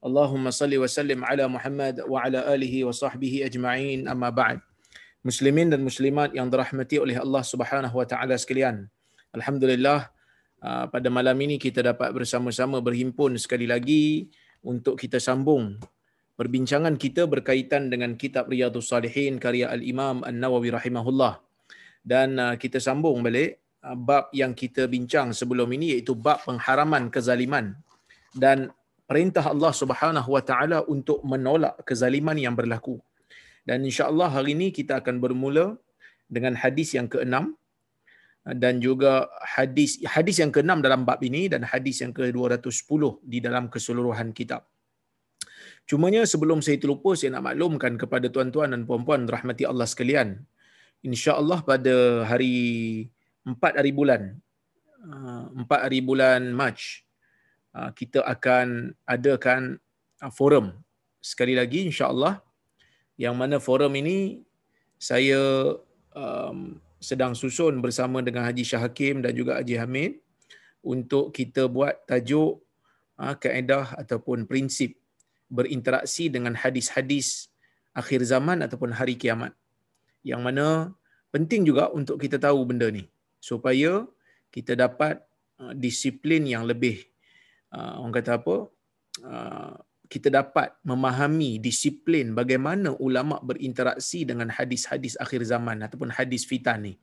Allahumma salli wa sallim ala Muhammad wa ala alihi wa sahbihi ajma'in amma ba'd. Muslimin dan Muslimat yang dirahmati oleh Allah Subhanahu Wa Taala sekalian. Alhamdulillah ah, pada malam ini kita dapat bersama-sama berhimpun sekali lagi untuk kita sambung perbincangan kita berkaitan dengan kitab Riyadhus Salihin karya Al-Imam An-Nawawi rahimahullah. Dan ah, kita sambung balik ah, bab yang kita bincang sebelum ini iaitu bab pengharaman kezaliman dan perintah Allah Subhanahu Wa Taala untuk menolak kezaliman yang berlaku. Dan insya-Allah hari ini kita akan bermula dengan hadis yang keenam dan juga hadis hadis yang keenam dalam bab ini dan hadis yang ke-210 di dalam keseluruhan kitab. Cumanya sebelum saya terlupa saya nak maklumkan kepada tuan-tuan dan puan-puan rahmati Allah sekalian. Insya-Allah pada hari 4 hari bulan 4 hari bulan Mac kita akan adakan ah, forum sekali lagi insya-Allah yang mana forum ini saya um, sedang susun bersama dengan Haji Shah Hakim dan juga Haji Hamid untuk kita buat tajuk uh, kaedah ataupun prinsip berinteraksi dengan hadis-hadis akhir zaman ataupun hari kiamat. Yang mana penting juga untuk kita tahu benda ni supaya kita dapat uh, disiplin yang lebih uh, orang kata apa uh, kita dapat memahami disiplin bagaimana ulama berinteraksi dengan hadis-hadis akhir zaman ataupun hadis fitan ni.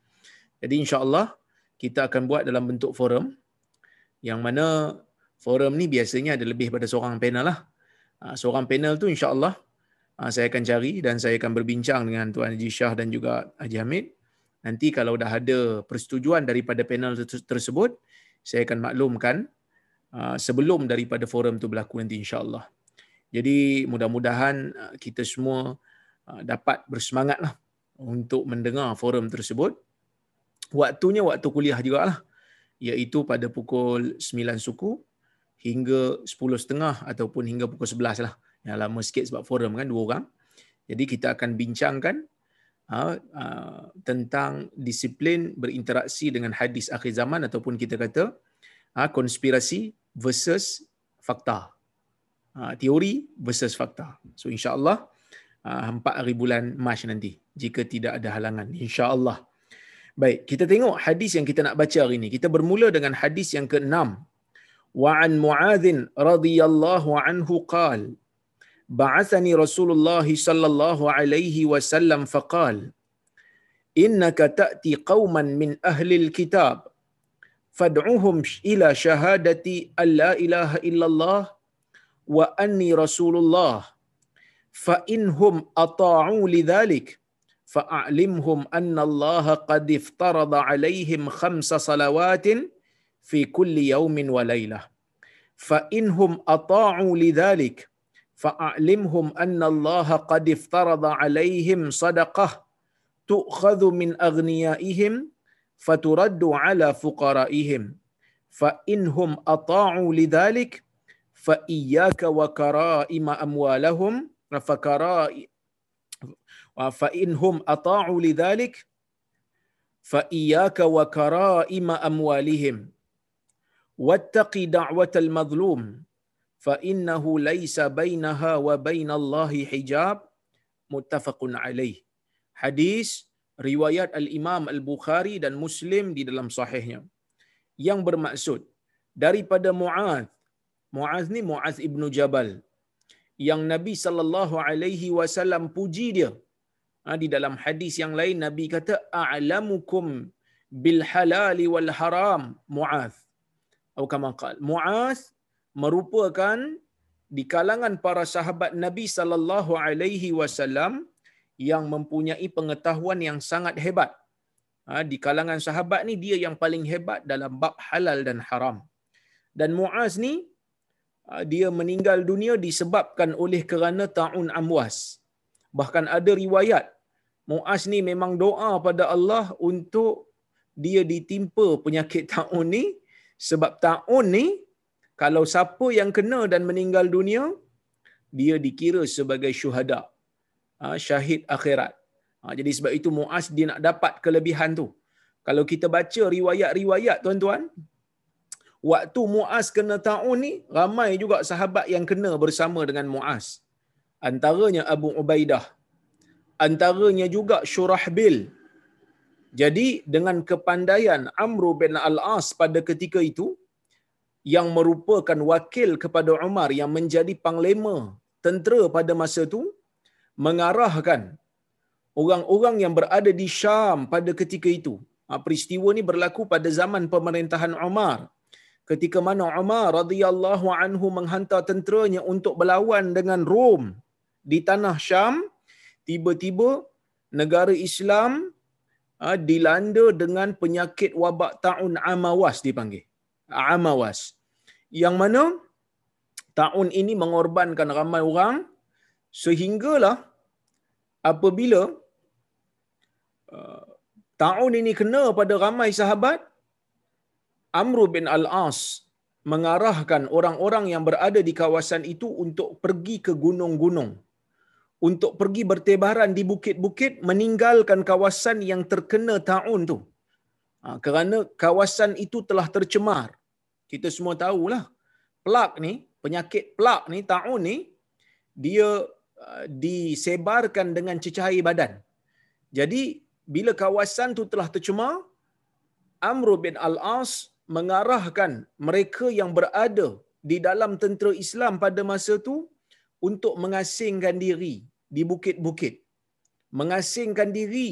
Jadi insya-Allah kita akan buat dalam bentuk forum yang mana forum ni biasanya ada lebih pada seorang panel lah. Uh, seorang panel tu insya-Allah uh, saya akan cari dan saya akan berbincang dengan Tuan Haji Shah dan juga Haji Hamid. Nanti kalau dah ada persetujuan daripada panel tersebut, saya akan maklumkan sebelum daripada forum tu berlaku nanti insyaAllah. Jadi mudah-mudahan ah, kita semua ah, dapat bersemangatlah untuk mendengar forum tersebut. Waktunya waktu kuliah juga lah. Iaitu pada pukul 9 suku hingga 10.30 ataupun hingga pukul 11 lah. Yang lama sikit sebab forum kan dua orang. Jadi kita akan bincangkan tentang disiplin berinteraksi dengan hadis akhir zaman ataupun kita kata uh, konspirasi versus fakta. Ha, teori versus fakta. So insya-Allah ha, empat hari bulan Mac nanti jika tidak ada halangan insya-Allah. Baik, kita tengok hadis yang kita nak baca hari ini. Kita bermula dengan hadis yang ke-6. Wa an Muadz radhiyallahu anhu qal Ba'athani Rasulullah sallallahu alaihi wasallam faqal Innaka ta'ti qauman min ahli al-kitab فادعوهم إلى شهادة أن لا إله إلا الله وأني رسول الله. فإنهم أطاعوا لذلك فأعلمهم أن الله قد افترض عليهم خمس صلوات في كل يوم وليلة. فإنهم أطاعوا لذلك فأعلمهم أن الله قد افترض عليهم صدقة تؤخذ من أغنيائهم فترد على فقرائهم. فإنهم أطاعوا لذلك فإياك وكرائم أموالهم فكراء فإنهم أطاعوا لذلك فإياك وكرائم أموالهم. واتق دعوة المظلوم فإنه ليس بينها وبين الله حجاب. متفق عليه. حديث riwayat al-Imam al-Bukhari dan Muslim di dalam sahihnya. Yang bermaksud daripada Muaz Muaz ni Muaz ibnu Jabal yang Nabi sallallahu alaihi wasallam puji dia. Ha, di dalam hadis yang lain Nabi kata a'lamukum bil halal wal haram Muaz. Atau kama qal Muaz merupakan di kalangan para sahabat Nabi sallallahu alaihi wasallam yang mempunyai pengetahuan yang sangat hebat. Ha, di kalangan sahabat ni dia yang paling hebat dalam bab halal dan haram. Dan Muaz ni ha, dia meninggal dunia disebabkan oleh kerana taun amwas. Bahkan ada riwayat Muaz ni memang doa pada Allah untuk dia ditimpa penyakit taun ni sebab taun ni kalau siapa yang kena dan meninggal dunia dia dikira sebagai syuhada ha, syahid akhirat. Ha, jadi sebab itu Muaz dia nak dapat kelebihan tu. Kalau kita baca riwayat-riwayat tuan-tuan waktu Muaz kena taun ni ramai juga sahabat yang kena bersama dengan Muaz. Antaranya Abu Ubaidah. Antaranya juga Syurahbil. Jadi dengan kepandaian Amr bin Al-As pada ketika itu yang merupakan wakil kepada Umar yang menjadi panglima tentera pada masa itu mengarahkan orang-orang yang berada di Syam pada ketika itu. Ha, peristiwa ini berlaku pada zaman pemerintahan Umar. Ketika mana Umar radhiyallahu anhu menghantar tenteranya untuk berlawan dengan Rom di tanah Syam, tiba-tiba negara Islam ha, dilanda dengan penyakit wabak taun Amawas dipanggil. Amawas. Yang mana tahun ini mengorbankan ramai orang sehinggalah apabila uh, tahun ini kena pada ramai sahabat Amr bin Al-As mengarahkan orang-orang yang berada di kawasan itu untuk pergi ke gunung-gunung untuk pergi bertebaran di bukit-bukit meninggalkan kawasan yang terkena taun tu. Ha, kerana kawasan itu telah tercemar. Kita semua tahulah. Plak ni, penyakit plak ni, taun ni, dia disebarkan dengan cecair badan. Jadi, bila kawasan tu telah tercemar, Amr bin Al-As mengarahkan mereka yang berada di dalam tentera Islam pada masa tu untuk mengasingkan diri di bukit-bukit. Mengasingkan diri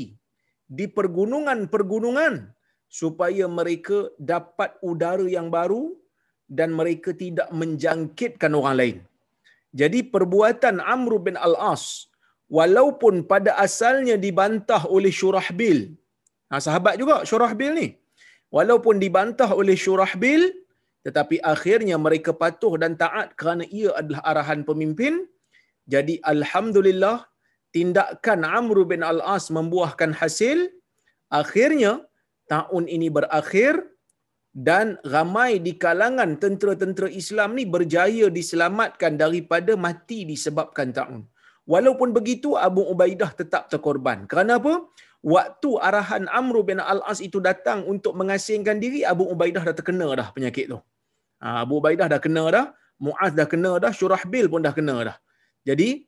di pergunungan-pergunungan supaya mereka dapat udara yang baru dan mereka tidak menjangkitkan orang lain. Jadi perbuatan Amr bin Al-As walaupun pada asalnya dibantah oleh Syurahbil. Nah, sahabat juga Syurahbil ni. Walaupun dibantah oleh Syurahbil tetapi akhirnya mereka patuh dan taat kerana ia adalah arahan pemimpin. Jadi alhamdulillah tindakan Amr bin Al-As membuahkan hasil. Akhirnya tahun ini berakhir dan ramai di kalangan tentera-tentera Islam ni berjaya diselamatkan daripada mati disebabkan ta'un. Walaupun begitu Abu Ubaidah tetap terkorban. Kerana apa? Waktu arahan Amr bin Al-As itu datang untuk mengasingkan diri, Abu Ubaidah dah terkena dah penyakit tu. Ha, Abu Ubaidah dah kena dah, Muaz dah kena dah, Syurahbil pun dah kena dah. Jadi,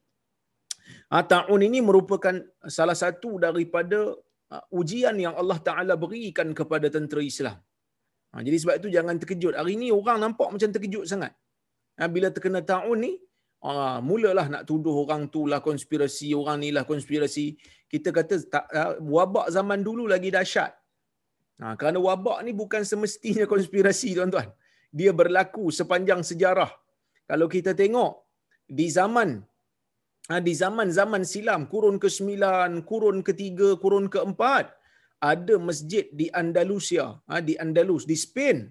ha, ta'un ini merupakan salah satu daripada ha, ujian yang Allah Ta'ala berikan kepada tentera Islam. Ha, jadi sebab itu jangan terkejut. Hari ini orang nampak macam terkejut sangat. Ha, bila terkena ta'un ni, ha, mulalah nak tuduh orang tu lah konspirasi, orang ni lah konspirasi. Kita kata tak, ha, wabak zaman dulu lagi dahsyat. Ha, kerana wabak ni bukan semestinya konspirasi tuan-tuan. Dia berlaku sepanjang sejarah. Kalau kita tengok di zaman ha, di zaman-zaman silam, kurun ke-9, kurun ke-3, kurun ke-4, ada masjid di Andalusia, ha, di Andalus, di Spain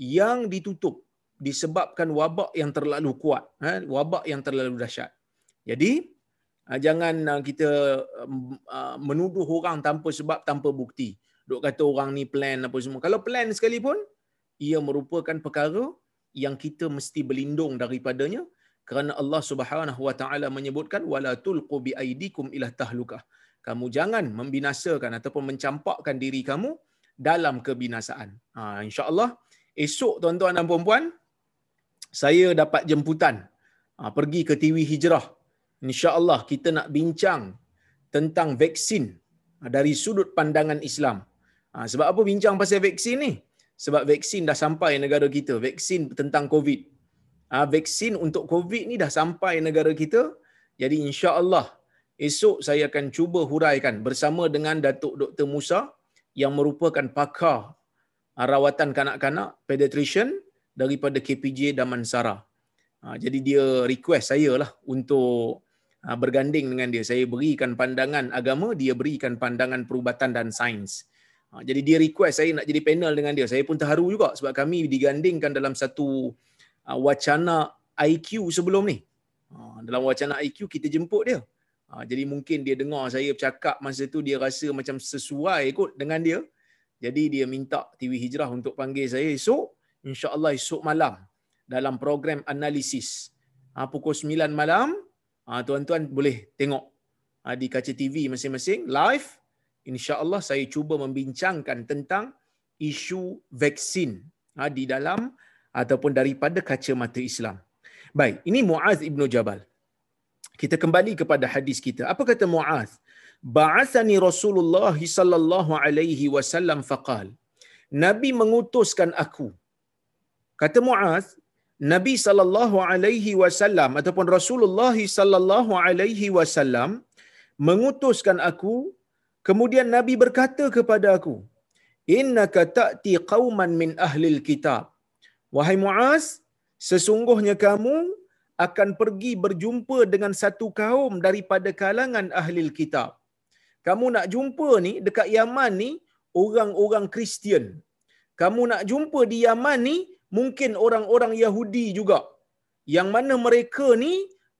yang ditutup disebabkan wabak yang terlalu kuat, ha, wabak yang terlalu dahsyat. Jadi ha, jangan kita menuduh orang tanpa sebab tanpa bukti. Dok kata orang ni plan apa semua. Kalau plan sekalipun, ia merupakan perkara yang kita mesti berlindung daripadanya kerana Allah Subhanahu wa taala menyebutkan wala tulqu bi aidikum ila tahlukah kamu jangan membinasakan ataupun mencampakkan diri kamu dalam kebinasaan. Ha, InsyaAllah esok tuan-tuan dan puan-puan, saya dapat jemputan ha, pergi ke TV Hijrah. InsyaAllah kita nak bincang tentang vaksin ha, dari sudut pandangan Islam. Ha, sebab apa bincang pasal vaksin ni? Sebab vaksin dah sampai negara kita. Vaksin tentang COVID. Ha, vaksin untuk COVID ni dah sampai negara kita. Jadi insya-Allah esok saya akan cuba huraikan bersama dengan Datuk Dr. Musa yang merupakan pakar rawatan kanak-kanak pediatrician daripada KPJ Damansara. Ha, jadi dia request saya lah untuk ha, berganding dengan dia. Saya berikan pandangan agama, dia berikan pandangan perubatan dan sains. Ha, jadi dia request saya nak jadi panel dengan dia. Saya pun terharu juga sebab kami digandingkan dalam satu wacana IQ sebelum ni. Dalam wacana IQ kita jemput dia. Ha, jadi mungkin dia dengar saya bercakap masa tu dia rasa macam sesuai kot dengan dia. Jadi dia minta TV Hijrah untuk panggil saya esok. InsyaAllah esok malam dalam program analisis. Ha, pukul 9 malam, ha, tuan-tuan boleh tengok ha, di kaca TV masing-masing live. InsyaAllah saya cuba membincangkan tentang isu vaksin ha, di dalam ataupun daripada kacamata Islam. Baik, ini Muaz ibnu Jabal. Kita kembali kepada hadis kita. Apa kata Muaz? Ba'athani Rasulullah sallallahu alaihi wasallam faqal. Nabi mengutuskan aku. Kata Muaz, Nabi sallallahu alaihi wasallam ataupun Rasulullah sallallahu alaihi wasallam mengutuskan aku kemudian Nabi berkata kepada aku innaka ta'ti qauman min ahlil kitab wahai Muaz sesungguhnya kamu akan pergi berjumpa dengan satu kaum daripada kalangan ahli kitab. Kamu nak jumpa ni dekat Yaman ni orang-orang Kristian. Kamu nak jumpa di Yaman ni mungkin orang-orang Yahudi juga. Yang mana mereka ni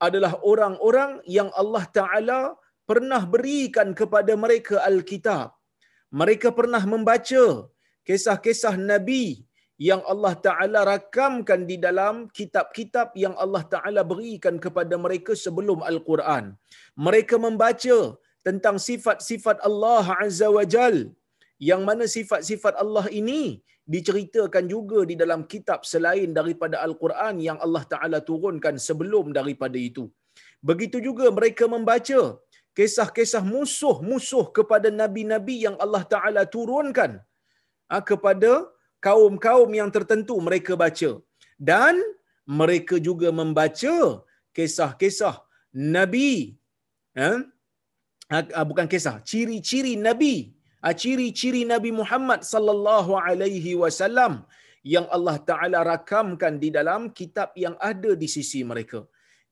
adalah orang-orang yang Allah Taala pernah berikan kepada mereka Alkitab. Mereka pernah membaca kisah-kisah Nabi yang Allah Ta'ala rakamkan di dalam kitab-kitab yang Allah Ta'ala berikan kepada mereka sebelum Al-Quran. Mereka membaca tentang sifat-sifat Allah Azza wa Jal yang mana sifat-sifat Allah ini diceritakan juga di dalam kitab selain daripada Al-Quran yang Allah Ta'ala turunkan sebelum daripada itu. Begitu juga mereka membaca kisah-kisah musuh-musuh kepada Nabi-Nabi yang Allah Ta'ala turunkan ha, kepada kaum-kaum yang tertentu mereka baca. Dan mereka juga membaca kisah-kisah nabi. Ha? bukan kisah ciri-ciri nabi. Ciri-ciri nabi Muhammad sallallahu alaihi wasallam yang Allah taala rakamkan di dalam kitab yang ada di sisi mereka.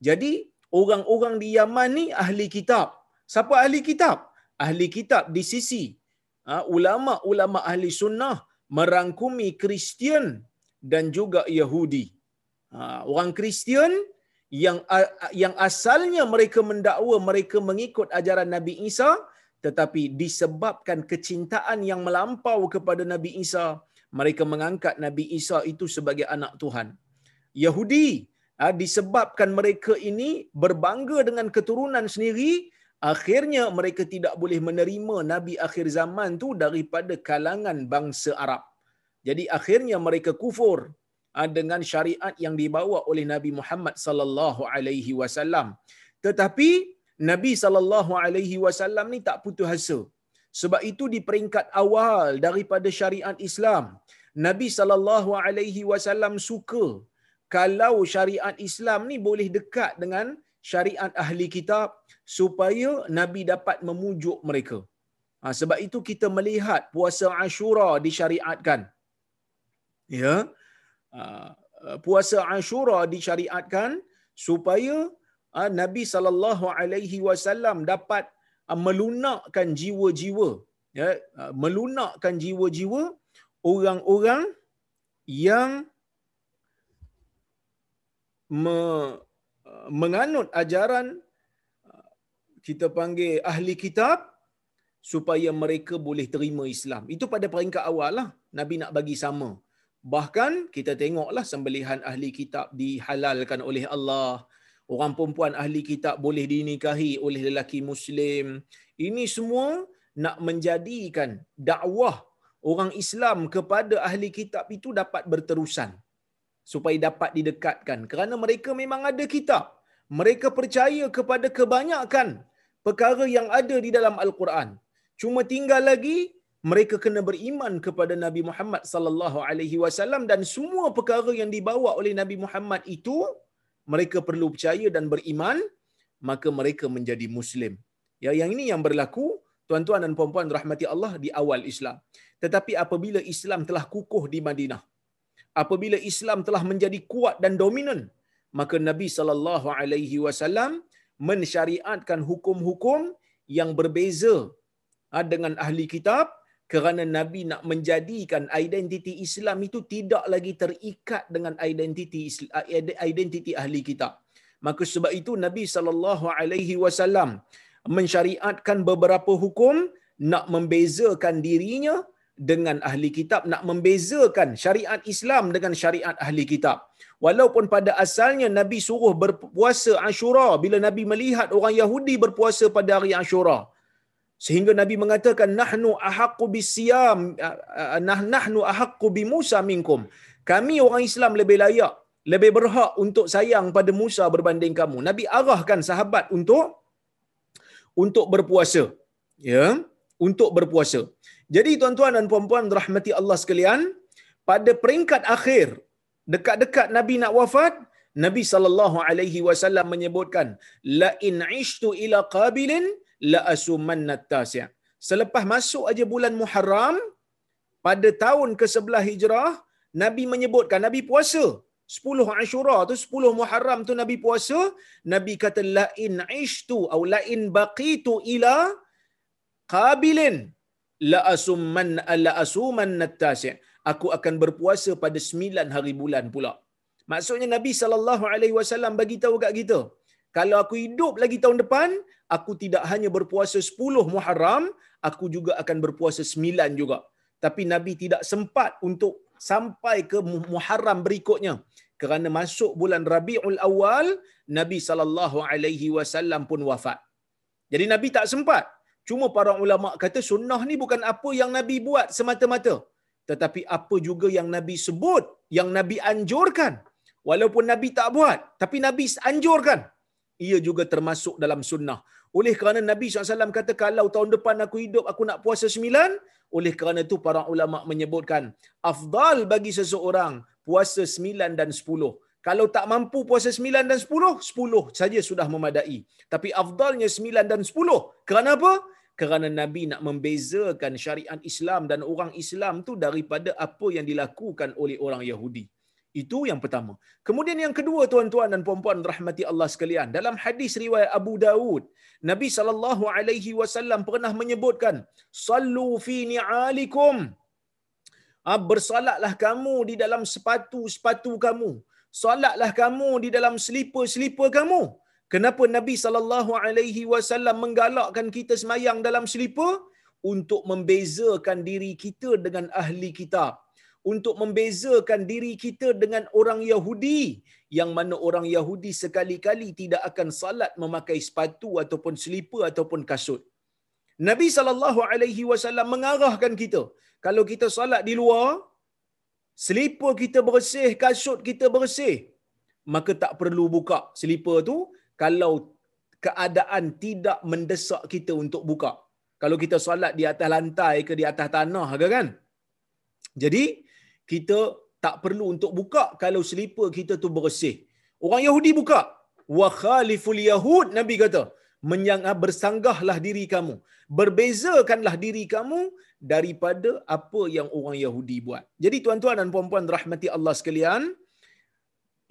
Jadi orang-orang di Yaman ni ahli kitab. Siapa ahli kitab? Ahli kitab di sisi ulama-ulama ahli sunnah merangkumi Kristian dan juga Yahudi. Ha, orang Kristian yang yang asalnya mereka mendakwa mereka mengikut ajaran Nabi Isa tetapi disebabkan kecintaan yang melampau kepada Nabi Isa mereka mengangkat Nabi Isa itu sebagai anak Tuhan. Yahudi ha, disebabkan mereka ini berbangga dengan keturunan sendiri akhirnya mereka tidak boleh menerima nabi akhir zaman tu daripada kalangan bangsa Arab. Jadi akhirnya mereka kufur ah, dengan syariat yang dibawa oleh Nabi Muhammad sallallahu alaihi wasallam. Tetapi Nabi sallallahu alaihi wasallam ni tak putus asa. Sebab itu di peringkat awal daripada syariat Islam, Nabi sallallahu alaihi wasallam suka kalau syariat Islam ni boleh dekat dengan syariat ahli kitab supaya Nabi dapat memujuk mereka. Ha, sebab itu kita melihat puasa Ashura disyariatkan. Ya, ha, puasa Ashura disyariatkan supaya ha, Nabi sallallahu alaihi wasallam dapat ha, melunakkan jiwa-jiwa, ya, melunakkan jiwa-jiwa orang-orang yang me, menganut ajaran kita panggil ahli kitab supaya mereka boleh terima Islam. Itu pada peringkat awal lah. Nabi nak bagi sama. Bahkan kita tengoklah sembelihan ahli kitab dihalalkan oleh Allah. Orang perempuan ahli kitab boleh dinikahi oleh lelaki Muslim. Ini semua nak menjadikan dakwah orang Islam kepada ahli kitab itu dapat berterusan. Supaya dapat didekatkan. Kerana mereka memang ada kitab. Mereka percaya kepada kebanyakan perkara yang ada di dalam Al-Quran. Cuma tinggal lagi mereka kena beriman kepada Nabi Muhammad sallallahu alaihi wasallam dan semua perkara yang dibawa oleh Nabi Muhammad itu mereka perlu percaya dan beriman maka mereka menjadi muslim. Ya yang ini yang berlaku tuan-tuan dan puan-puan rahmati Allah di awal Islam. Tetapi apabila Islam telah kukuh di Madinah, apabila Islam telah menjadi kuat dan dominan, maka Nabi sallallahu alaihi wasallam mensyariatkan hukum-hukum yang berbeza ha, dengan ahli kitab kerana Nabi nak menjadikan identiti Islam itu tidak lagi terikat dengan identiti identiti ahli kitab. Maka sebab itu Nabi sallallahu alaihi wasallam mensyariatkan beberapa hukum nak membezakan dirinya dengan ahli kitab nak membezakan syariat Islam dengan syariat ahli kitab. Walaupun pada asalnya nabi suruh berpuasa Ashura bila nabi melihat orang Yahudi berpuasa pada hari Ashura sehingga nabi mengatakan nahnu ahaqqu bisiyam nah nahnu ahaqqu bi Musa minkum. Kami orang Islam lebih layak lebih berhak untuk sayang pada Musa berbanding kamu. Nabi arahkan sahabat untuk untuk berpuasa ya untuk berpuasa jadi tuan-tuan dan puan-puan rahmati Allah sekalian, pada peringkat akhir dekat-dekat Nabi nak wafat, Nabi sallallahu alaihi wasallam menyebutkan la in ishtu ila qabilin la asumanna tasi'. Selepas masuk aja bulan Muharram pada tahun ke-11 Hijrah, Nabi menyebutkan Nabi puasa 10 Ashura tu 10 Muharram tu Nabi puasa, Nabi kata la in ishtu atau la in baqitu ila qabilin la asumman la asuman natasi aku akan berpuasa pada sembilan hari bulan pula. Maksudnya nabi sallallahu alaihi wasallam bagi tahu kat kita kalau aku hidup lagi tahun depan aku tidak hanya berpuasa 10 Muharram aku juga akan berpuasa sembilan juga. Tapi nabi tidak sempat untuk sampai ke Muharram berikutnya. Kerana masuk bulan Rabiul Awal Nabi sallallahu alaihi wasallam pun wafat. Jadi Nabi tak sempat Cuma para ulama kata sunnah ni bukan apa yang Nabi buat semata-mata. Tetapi apa juga yang Nabi sebut, yang Nabi anjurkan. Walaupun Nabi tak buat, tapi Nabi anjurkan. Ia juga termasuk dalam sunnah. Oleh kerana Nabi SAW kata kalau tahun depan aku hidup, aku nak puasa sembilan. Oleh kerana itu para ulama menyebutkan, afdal bagi seseorang puasa sembilan dan sepuluh. Kalau tak mampu puasa sembilan dan sepuluh, sepuluh saja sudah memadai. Tapi afdalnya sembilan dan sepuluh. Kerana apa? kerana Nabi nak membezakan syariat Islam dan orang Islam tu daripada apa yang dilakukan oleh orang Yahudi. Itu yang pertama. Kemudian yang kedua tuan-tuan dan puan-puan rahmati Allah sekalian, dalam hadis riwayat Abu Dawud, Nabi sallallahu alaihi wasallam pernah menyebutkan, "Sallu fi ni'alikum." Ah, bersalatlah kamu di dalam sepatu-sepatu kamu. Salatlah kamu di dalam selipar-selipar kamu. Kenapa Nabi sallallahu alaihi wasallam menggalakkan kita semayang dalam selipar untuk membezakan diri kita dengan ahli kitab, untuk membezakan diri kita dengan orang Yahudi yang mana orang Yahudi sekali-kali tidak akan salat memakai sepatu ataupun selipar ataupun kasut. Nabi sallallahu alaihi wasallam mengarahkan kita kalau kita salat di luar selipar kita bersih, kasut kita bersih, maka tak perlu buka selipar tu kalau keadaan tidak mendesak kita untuk buka. Kalau kita solat di atas lantai ke di atas tanah ke kan? Jadi, kita tak perlu untuk buka kalau selipar kita tu bersih. Orang Yahudi buka. Wa khaliful Yahud, Nabi kata. Menyang, bersanggahlah diri kamu. Berbezakanlah diri kamu daripada apa yang orang Yahudi buat. Jadi tuan-tuan dan puan-puan rahmati Allah sekalian,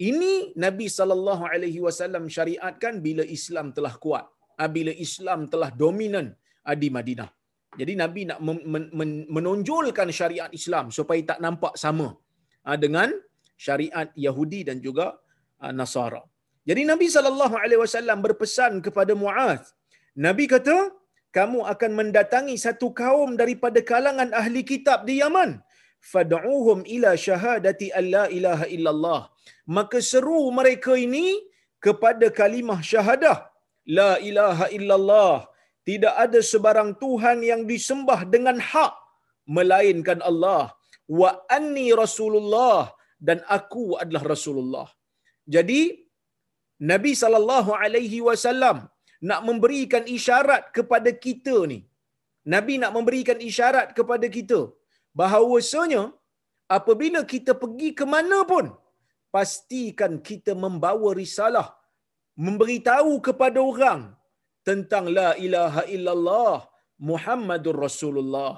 ini Nabi sallallahu alaihi wasallam syariatkan bila Islam telah kuat, ah, bila Islam telah dominan ah, di Madinah. Jadi Nabi nak menonjolkan syariat Islam supaya tak nampak sama ah, dengan syariat Yahudi dan juga Nasara. Jadi Nabi sallallahu alaihi wasallam berpesan kepada Muaz. Nabi kata, kamu akan mendatangi satu kaum daripada kalangan ahli kitab di Yaman. Fad'uhum ila syahadati alla ilaha illallah. Maka seru mereka ini kepada kalimah syahadah. La ilaha illallah. Tidak ada sebarang tuhan yang disembah dengan hak melainkan Allah. Wa anni rasulullah. Dan aku adalah rasulullah. Jadi Nabi sallallahu alaihi wasallam nak memberikan isyarat kepada kita ni Nabi nak memberikan isyarat kepada kita bahawasanya apabila kita pergi ke mana pun pastikan kita membawa risalah memberitahu kepada orang tentang la ilaha illallah Muhammadur Rasulullah.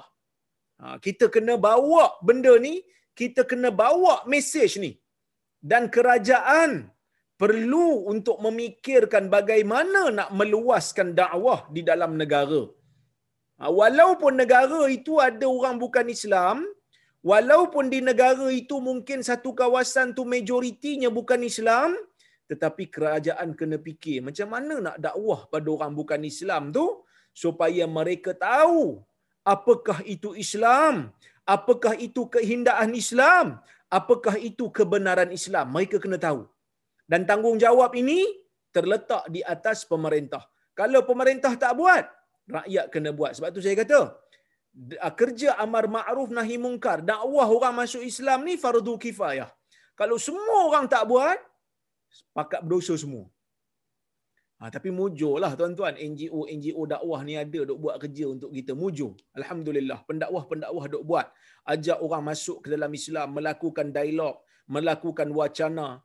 Ha, kita kena bawa benda ni, kita kena bawa mesej ni. Dan kerajaan perlu untuk memikirkan bagaimana nak meluaskan dakwah di dalam negara. Ha, walaupun negara itu ada orang bukan Islam, walaupun di negara itu mungkin satu kawasan tu majoritinya bukan Islam, tetapi kerajaan kena fikir macam mana nak dakwah pada orang bukan Islam tu supaya mereka tahu apakah itu Islam, apakah itu kehindaan Islam, apakah itu kebenaran Islam. Mereka kena tahu. Dan tanggungjawab ini terletak di atas pemerintah. Kalau pemerintah tak buat, rakyat kena buat. Sebab tu saya kata, kerja amar ma'ruf nahi mungkar, dakwah orang masuk Islam ni fardu kifayah. Kalau semua orang tak buat, pakat berdosa semua. Ha, tapi mujurlah tuan-tuan NGO NGO dakwah ni ada dok buat kerja untuk kita mujur. Alhamdulillah pendakwah-pendakwah dok buat ajak orang masuk ke dalam Islam melakukan dialog, melakukan wacana,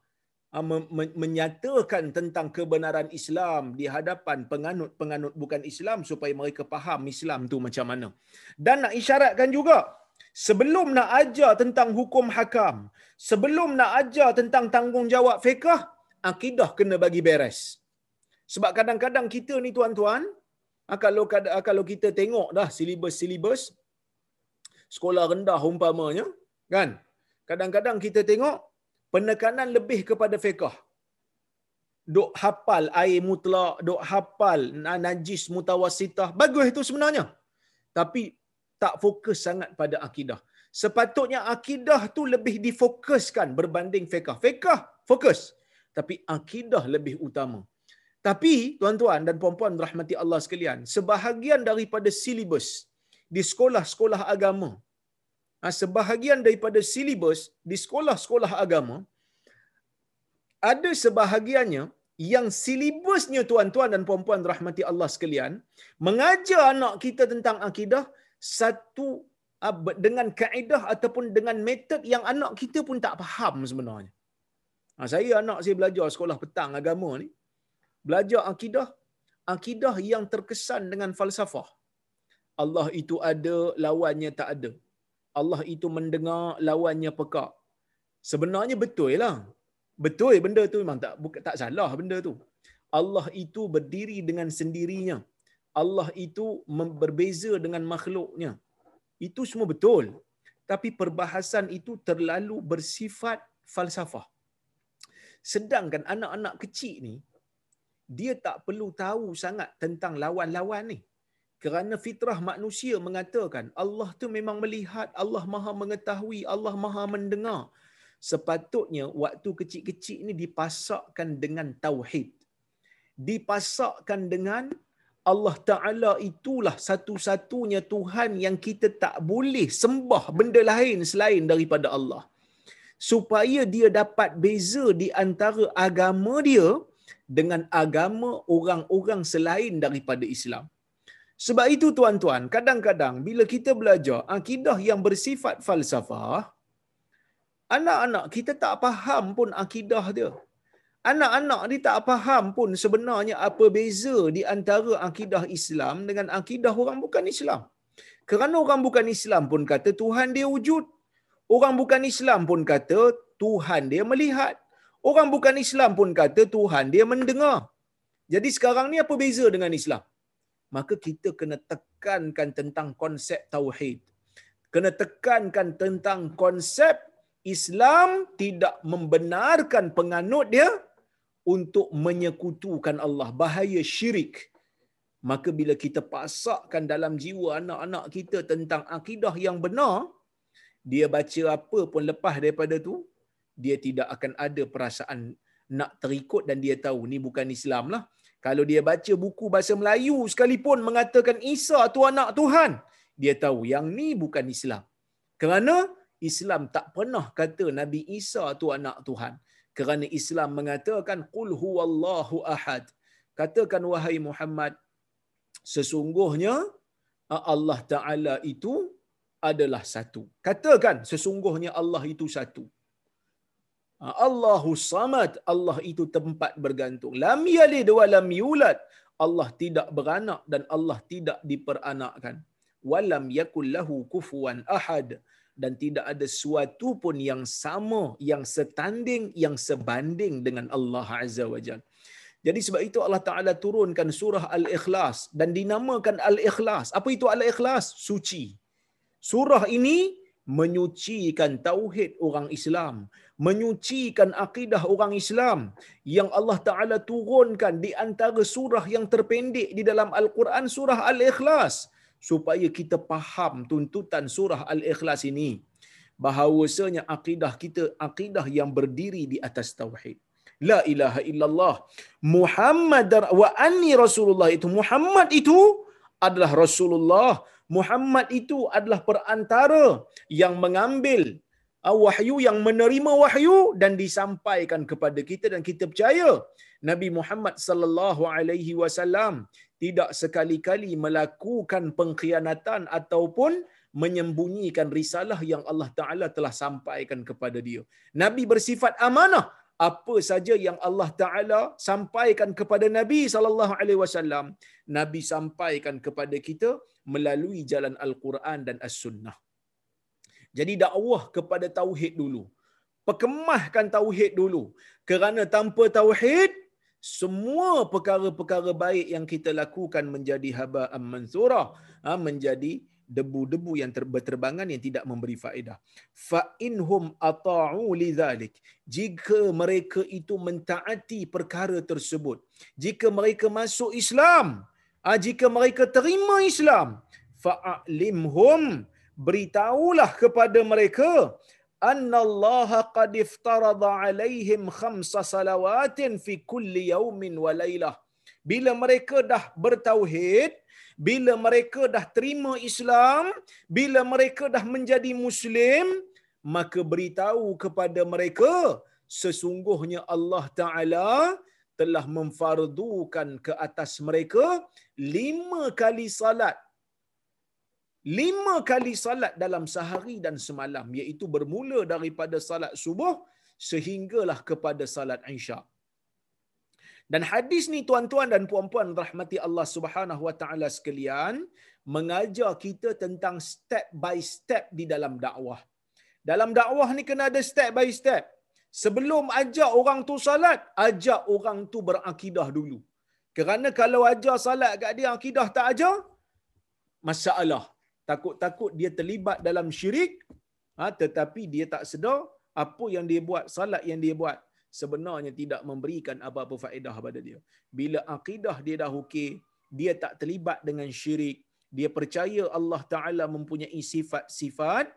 menyatakan tentang kebenaran Islam di hadapan penganut-penganut bukan Islam supaya mereka faham Islam tu macam mana. Dan nak isyaratkan juga sebelum nak ajar tentang hukum hakam, sebelum nak ajar tentang tanggungjawab fiqh, akidah kena bagi beres. Sebab kadang-kadang kita ni tuan-tuan, ah, kalau ah, kalau kita tengok dah silibus-silibus sekolah rendah umpamanya, kan? Kadang-kadang kita tengok penekanan lebih kepada fiqh. Dok hafal air mutlak, dok hafal najis mutawasitah. Bagus itu sebenarnya. Tapi tak fokus sangat pada akidah. Sepatutnya akidah tu lebih difokuskan berbanding fiqh. Fiqh fokus. Tapi akidah lebih utama. Tapi tuan-tuan dan puan-puan rahmati Allah sekalian, sebahagian daripada silibus di sekolah-sekolah agama, sebahagian daripada silibus di sekolah-sekolah agama, ada sebahagiannya yang silibusnya tuan-tuan dan puan-puan rahmati Allah sekalian, mengajar anak kita tentang akidah satu ha, dengan kaedah ataupun dengan metod yang anak kita pun tak faham sebenarnya. Ha, saya anak saya belajar sekolah petang agama ni, belajar akidah, akidah yang terkesan dengan falsafah. Allah itu ada, lawannya tak ada. Allah itu mendengar, lawannya pekak. Sebenarnya betul lah. Betul benda tu memang tak bukan tak salah benda tu. Allah itu berdiri dengan sendirinya. Allah itu berbeza dengan makhluknya. Itu semua betul. Tapi perbahasan itu terlalu bersifat falsafah. Sedangkan anak-anak kecil ni, dia tak perlu tahu sangat tentang lawan-lawan ni. Kerana fitrah manusia mengatakan Allah tu memang melihat, Allah maha mengetahui, Allah maha mendengar. Sepatutnya waktu kecil-kecil ni dipasakkan dengan tauhid. Dipasakkan dengan Allah Ta'ala itulah satu-satunya Tuhan yang kita tak boleh sembah benda lain selain daripada Allah. Supaya dia dapat beza di antara agama dia dengan agama orang-orang selain daripada Islam. Sebab itu tuan-tuan, kadang-kadang bila kita belajar akidah yang bersifat falsafah, anak-anak kita tak faham pun akidah dia. Anak-anak dia tak faham pun sebenarnya apa beza di antara akidah Islam dengan akidah orang bukan Islam. Kerana orang bukan Islam pun kata Tuhan dia wujud. Orang bukan Islam pun kata Tuhan dia melihat. Orang bukan Islam pun kata Tuhan dia mendengar. Jadi sekarang ni apa beza dengan Islam? Maka kita kena tekankan tentang konsep tauhid. Kena tekankan tentang konsep Islam tidak membenarkan penganut dia untuk menyekutukan Allah. Bahaya syirik. Maka bila kita pasakkan dalam jiwa anak-anak kita tentang akidah yang benar, dia baca apa pun lepas daripada tu, dia tidak akan ada perasaan nak terikut dan dia tahu ni bukan Islam lah. Kalau dia baca buku bahasa Melayu sekalipun mengatakan Isa tu anak Tuhan, dia tahu yang ni bukan Islam. Kerana Islam tak pernah kata Nabi Isa tu anak Tuhan. Kerana Islam mengatakan qul huwallahu ahad. Katakan wahai Muhammad sesungguhnya Allah Taala itu adalah satu. Katakan sesungguhnya Allah itu satu. Ha, Allahu samad, Allah itu tempat bergantung. Lam yalid wa lam yulad. Allah tidak beranak dan Allah tidak diperanakkan. Walam yakul lahu kufuwan ahad dan tidak ada sesuatu pun yang sama, yang setanding, yang sebanding dengan Allah Azza wa Jal. Jadi sebab itu Allah Ta'ala turunkan surah Al-Ikhlas dan dinamakan Al-Ikhlas. Apa itu Al-Ikhlas? Suci. Surah ini menyucikan tauhid orang Islam, menyucikan akidah orang Islam yang Allah Taala turunkan di antara surah yang terpendek di dalam Al-Quran surah Al-Ikhlas. Supaya kita faham tuntutan surah Al-Ikhlas ini. Bahawasanya akidah kita akidah yang berdiri di atas tauhid. La ilaha illallah. Muhammad wa anni Rasulullah itu Muhammad itu adalah Rasulullah Muhammad itu adalah perantara yang mengambil uh, wahyu yang menerima wahyu dan disampaikan kepada kita dan kita percaya Nabi Muhammad sallallahu alaihi wasallam tidak sekali-kali melakukan pengkhianatan ataupun menyembunyikan risalah yang Allah Taala telah sampaikan kepada dia. Nabi bersifat amanah. Apa saja yang Allah Taala sampaikan kepada Nabi sallallahu alaihi wasallam, Nabi sampaikan kepada kita melalui jalan Al-Quran dan As-Sunnah. Jadi dakwah kepada tauhid dulu. Perkemahkan tauhid dulu. Kerana tanpa tauhid, semua perkara-perkara baik yang kita lakukan menjadi haba'an mansurah, ha, menjadi debu-debu yang berterbangan yang tidak memberi faedah. Fa inhum ata'u lidzalik. Jika mereka itu mentaati perkara tersebut, jika mereka masuk Islam, ah, jika mereka terima Islam, fa'alimhum beritahulah kepada mereka annallaha qad iftarada alaihim khamsa salawatin fi kulli yaumin wa. Bila mereka dah bertauhid, bila mereka dah terima Islam, bila mereka dah menjadi Muslim, maka beritahu kepada mereka sesungguhnya Allah Ta'ala telah memfardukan ke atas mereka lima kali salat. Lima kali salat dalam sehari dan semalam, iaitu bermula daripada salat subuh sehinggalah kepada salat isyak. Dan hadis ni tuan-tuan dan puan-puan rahmati Allah Subhanahu wa taala sekalian mengajar kita tentang step by step di dalam dakwah. Dalam dakwah ni kena ada step by step. Sebelum ajak orang tu salat, ajak orang tu berakidah dulu. Kerana kalau ajar salat kat dia akidah tak ajar, masalah. Takut-takut dia terlibat dalam syirik, ha, tetapi dia tak sedar apa yang dia buat, salat yang dia buat sebenarnya tidak memberikan apa-apa faedah kepada dia. Bila akidah dia dah okey, dia tak terlibat dengan syirik, dia percaya Allah Taala mempunyai sifat-sifat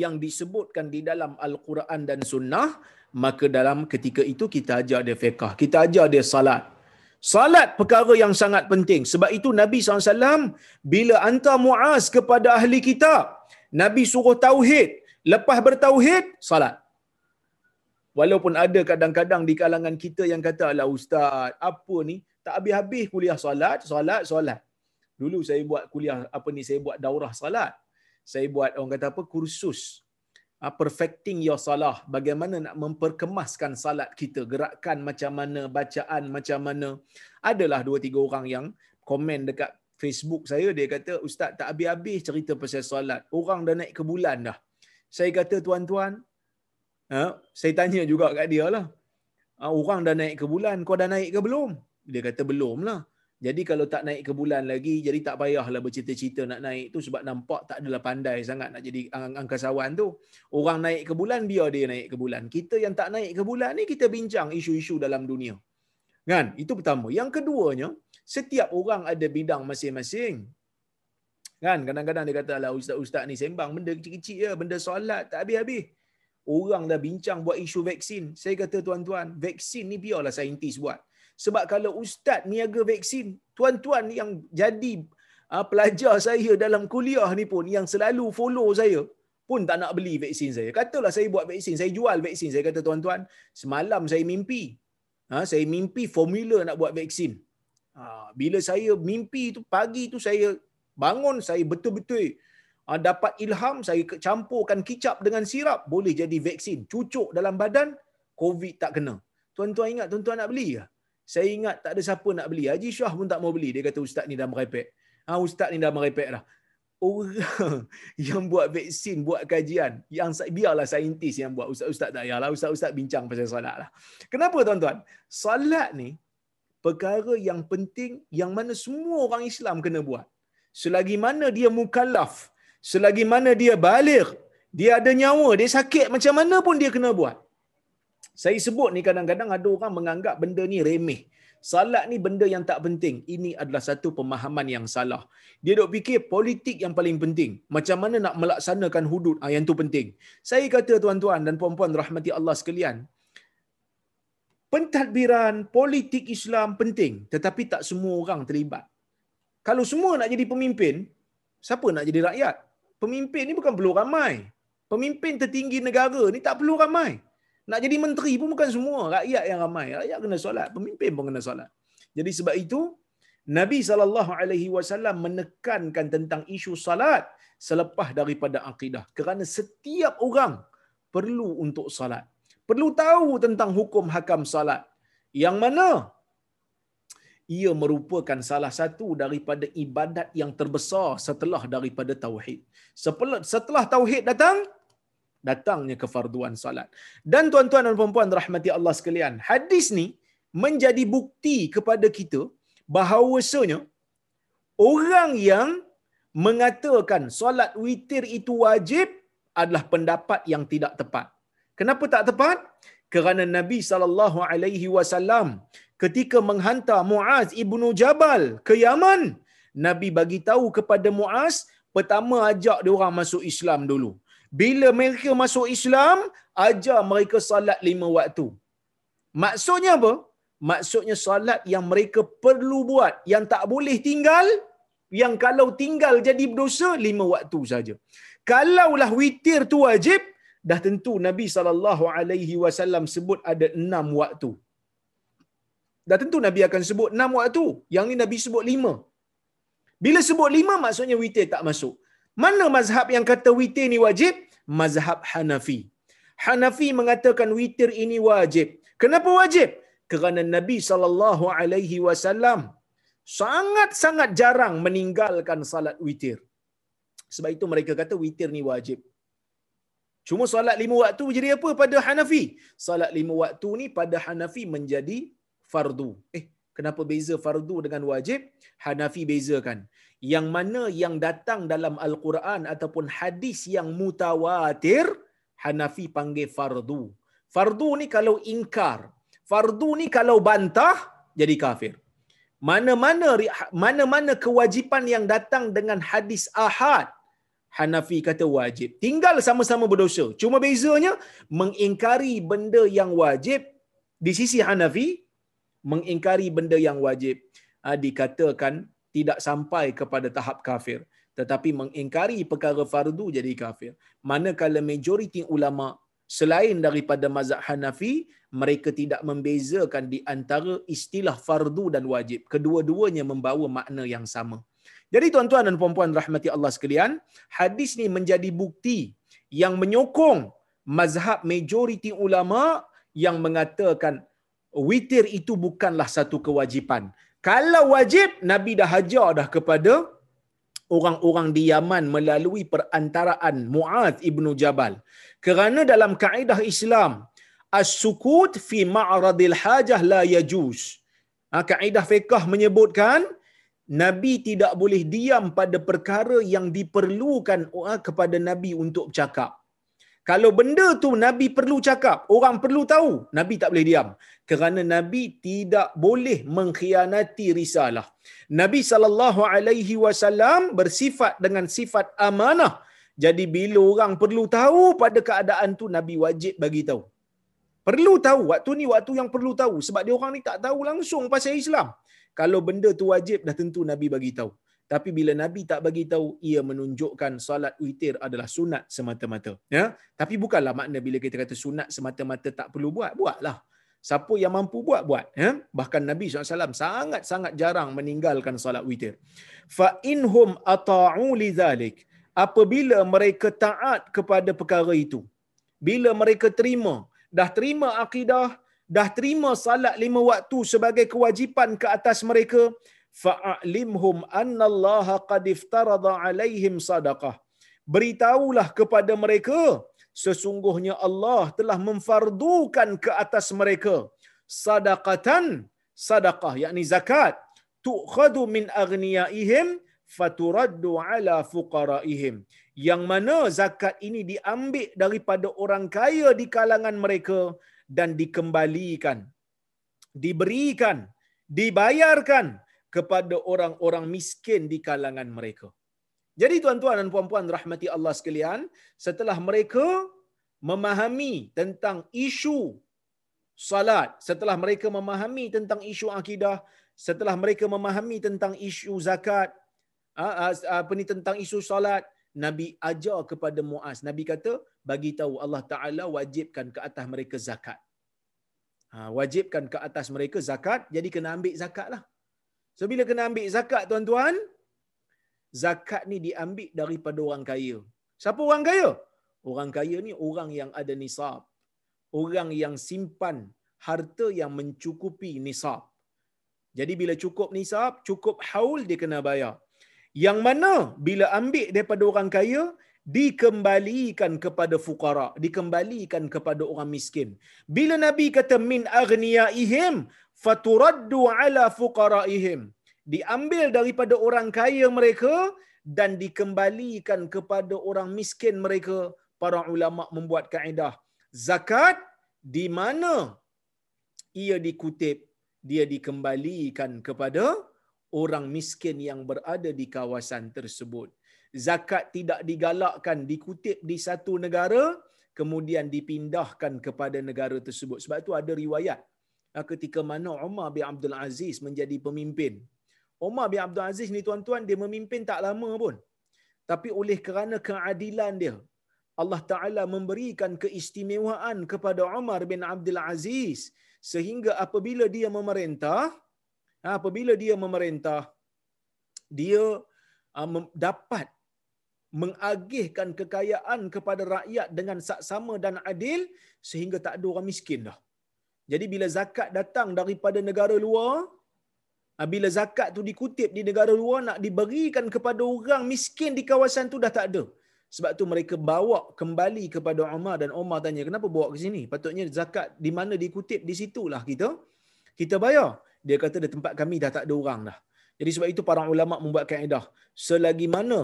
yang disebutkan di dalam Al-Quran dan Sunnah, maka dalam ketika itu kita ajar dia fiqah, kita ajar dia salat. Salat perkara yang sangat penting. Sebab itu Nabi SAW bila hantar Muaz kepada ahli kitab, Nabi suruh tauhid. Lepas bertauhid, salat. Walaupun ada kadang-kadang di kalangan kita yang kata, Alah Ustaz, apa ni? Tak habis-habis kuliah salat, salat, salat. Dulu saya buat kuliah, apa ni, saya buat daurah salat. Saya buat, orang kata apa, kursus. Uh, perfecting your salah. Bagaimana nak memperkemaskan salat kita. Gerakan macam mana, bacaan macam mana. Adalah dua, tiga orang yang komen dekat Facebook saya, dia kata, Ustaz tak habis-habis cerita pasal salat. Orang dah naik ke bulan dah. Saya kata, tuan-tuan, Ha? Saya tanya juga kat dia lah. Ha, orang dah naik ke bulan, kau dah naik ke belum? Dia kata belum lah. Jadi kalau tak naik ke bulan lagi, jadi tak payahlah bercita-cita nak naik tu sebab nampak tak adalah pandai sangat nak jadi angkasawan tu. Orang naik ke bulan, biar dia naik ke bulan. Kita yang tak naik ke bulan ni, kita bincang isu-isu dalam dunia. Kan? Itu pertama. Yang keduanya, setiap orang ada bidang masing-masing. Kan? Kadang-kadang dia kata, ustaz-ustaz ni sembang benda kecil-kecil je, benda solat tak habis-habis orang dah bincang buat isu vaksin. Saya kata tuan-tuan, vaksin ni biarlah saintis buat. Sebab kalau ustaz niaga vaksin, tuan-tuan yang jadi uh, pelajar saya dalam kuliah ni pun yang selalu follow saya pun tak nak beli vaksin saya. Katalah saya buat vaksin, saya jual vaksin. Saya kata tuan-tuan, semalam saya mimpi. Ha, saya mimpi formula nak buat vaksin. Ha, bila saya mimpi tu pagi tu saya bangun, saya betul-betul dapat ilham saya campurkan kicap dengan sirap boleh jadi vaksin. Cucuk dalam badan covid tak kena. Tuan-tuan ingat tuan-tuan nak beli ke? Saya ingat tak ada siapa nak beli. Haji Syah pun tak mau beli. Dia kata ustaz ni dah merepek. Ha ustaz ni dah merepek dah. Orang yang buat vaksin buat kajian yang biarlah saintis yang buat. Ustaz-ustaz tak yalah ustaz-ustaz bincang pasal solat lah. Kenapa tuan-tuan? Solat ni perkara yang penting yang mana semua orang Islam kena buat. Selagi mana dia mukallaf selagi mana dia balik, dia ada nyawa, dia sakit macam mana pun dia kena buat. Saya sebut ni kadang-kadang ada orang menganggap benda ni remeh. Salat ni benda yang tak penting. Ini adalah satu pemahaman yang salah. Dia dok fikir politik yang paling penting. Macam mana nak melaksanakan hudud, ah, yang tu penting. Saya kata tuan-tuan dan puan-puan rahmati Allah sekalian, pentadbiran politik Islam penting tetapi tak semua orang terlibat. Kalau semua nak jadi pemimpin, siapa nak jadi rakyat? Pemimpin ni bukan perlu ramai. Pemimpin tertinggi negara ni tak perlu ramai. Nak jadi menteri pun bukan semua rakyat yang ramai. Rakyat kena solat, pemimpin pun kena solat. Jadi sebab itu Nabi saw menekankan tentang isu salat selepas daripada akidah kerana setiap orang perlu untuk salat. Perlu tahu tentang hukum hakam salat. Yang mana ia merupakan salah satu daripada ibadat yang terbesar setelah daripada tauhid. Setelah tauhid datang, datangnya kefarduan salat. Dan tuan-tuan dan puan-puan rahmati Allah sekalian, hadis ni menjadi bukti kepada kita bahawasanya orang yang mengatakan solat witir itu wajib adalah pendapat yang tidak tepat. Kenapa tak tepat? Kerana Nabi sallallahu alaihi wasallam ketika menghantar Muaz ibnu Jabal ke Yaman, Nabi bagi tahu kepada Muaz, pertama ajak dia orang masuk Islam dulu bila mereka masuk Islam, ajar mereka salat lima waktu. Maksudnya apa? Maksudnya salat yang mereka perlu buat, yang tak boleh tinggal, yang kalau tinggal jadi berdosa, lima waktu saja. Kalaulah witir tu wajib, dah tentu Nabi saw sebut ada enam waktu. Dah tentu Nabi akan sebut enam waktu. Yang ni Nabi sebut lima. Bila sebut lima, maksudnya witir tak masuk. Mana mazhab yang kata witir ni wajib? Mazhab Hanafi. Hanafi mengatakan witir ini wajib. Kenapa wajib? Kerana Nabi sallallahu alaihi wasallam sangat-sangat jarang meninggalkan salat witir. Sebab itu mereka kata witir ni wajib. Cuma salat lima waktu jadi apa pada Hanafi? Salat lima waktu ni pada Hanafi menjadi fardu. Eh, kenapa beza fardu dengan wajib? Hanafi bezakan yang mana yang datang dalam Al-Quran ataupun hadis yang mutawatir, Hanafi panggil fardu. Fardu ni kalau ingkar. Fardu ni kalau bantah, jadi kafir. Mana-mana mana-mana kewajipan yang datang dengan hadis ahad, Hanafi kata wajib. Tinggal sama-sama berdosa. Cuma bezanya, mengingkari benda yang wajib, di sisi Hanafi, mengingkari benda yang wajib, ah, dikatakan tidak sampai kepada tahap kafir tetapi mengingkari perkara fardu jadi kafir. Manakala majoriti ulama selain daripada mazhab Hanafi mereka tidak membezakan di antara istilah fardu dan wajib. Kedua-duanya membawa makna yang sama. Jadi tuan-tuan dan puan-puan rahmati Allah sekalian hadis ni menjadi bukti yang menyokong mazhab majoriti ulama yang mengatakan witir itu bukanlah satu kewajipan kalau wajib, Nabi dah hajar dah kepada orang-orang di Yaman melalui perantaraan Mu'ad ibnu Jabal. Kerana dalam kaedah Islam, as-sukut fi ma'radil hajah la yajuz. Ha, kaedah fiqah menyebutkan, Nabi tidak boleh diam pada perkara yang diperlukan ha, kepada Nabi untuk cakap. Kalau benda tu Nabi perlu cakap, orang perlu tahu, Nabi tak boleh diam. Kerana Nabi tidak boleh mengkhianati risalah. Nabi sallallahu alaihi wasallam bersifat dengan sifat amanah. Jadi bila orang perlu tahu pada keadaan tu Nabi wajib bagi tahu. Perlu tahu waktu ni waktu yang perlu tahu sebab dia orang ni tak tahu langsung pasal Islam. Kalau benda tu wajib dah tentu Nabi bagi tahu. Tapi bila Nabi tak bagi tahu, ia menunjukkan solat witir adalah sunat semata-mata. Ya, tapi bukanlah makna bila kita kata sunat semata-mata tak perlu buat, buatlah. Siapa yang mampu buat, buat. Ya? Bahkan Nabi SAW sangat-sangat jarang meninggalkan solat witir. Fa inhum ata'u li zalik. Apabila mereka taat kepada perkara itu. Bila mereka terima, dah terima akidah, dah terima salat lima waktu sebagai kewajipan ke atas mereka, fa'alimhum anna Allah qad iftarada alaihim sadaqah. Beritahulah kepada mereka sesungguhnya Allah telah memfardukan ke atas mereka sadaqatan sadaqah yakni zakat tu'khadu min aghniyaihim faturaddu ala fuqaraihim yang mana zakat ini diambil daripada orang kaya di kalangan mereka dan dikembalikan diberikan dibayarkan kepada orang-orang miskin di kalangan mereka jadi tuan-tuan dan puan-puan rahmati Allah sekalian setelah mereka memahami tentang isu salat setelah mereka memahami tentang isu akidah setelah mereka memahami tentang isu zakat apa ni tentang isu salat Nabi ajar kepada Muaz. Nabi kata, bagi tahu Allah Taala wajibkan ke atas mereka zakat. Ha, wajibkan ke atas mereka zakat, jadi kena ambil zakat lah. So bila kena ambil zakat tuan-tuan, zakat ni diambil daripada orang kaya. Siapa orang kaya? Orang kaya ni orang yang ada nisab. Orang yang simpan harta yang mencukupi nisab. Jadi bila cukup nisab, cukup haul dia kena bayar yang mana bila ambil daripada orang kaya dikembalikan kepada fukara dikembalikan kepada orang miskin. Bila nabi kata min aghniyaihim faturaddu ala fuqaraihim. Diambil daripada orang kaya mereka dan dikembalikan kepada orang miskin mereka para ulama membuat kaedah. Zakat di mana? Ia dikutip dia dikembalikan kepada orang miskin yang berada di kawasan tersebut. Zakat tidak digalakkan dikutip di satu negara kemudian dipindahkan kepada negara tersebut. Sebab itu ada riwayat ah, ketika mana Umar bin Abdul Aziz menjadi pemimpin. Umar bin Abdul Aziz ni tuan-tuan dia memimpin tak lama pun. Tapi oleh kerana keadilan dia Allah Taala memberikan keistimewaan kepada Umar bin Abdul Aziz sehingga apabila dia memerintah Ha, apabila dia memerintah, dia uh, dapat mengagihkan kekayaan kepada rakyat dengan saksama dan adil sehingga tak ada orang miskin dah. Jadi bila zakat datang daripada negara luar, uh, bila zakat tu dikutip di negara luar nak diberikan kepada orang miskin di kawasan tu dah tak ada. Sebab tu mereka bawa kembali kepada Umar dan Umar tanya, kenapa bawa ke sini? Patutnya zakat di mana dikutip, di situlah kita. Kita bayar dia kata di tempat kami dah tak ada orang dah. Jadi sebab itu para ulama membuat kaedah. Selagi mana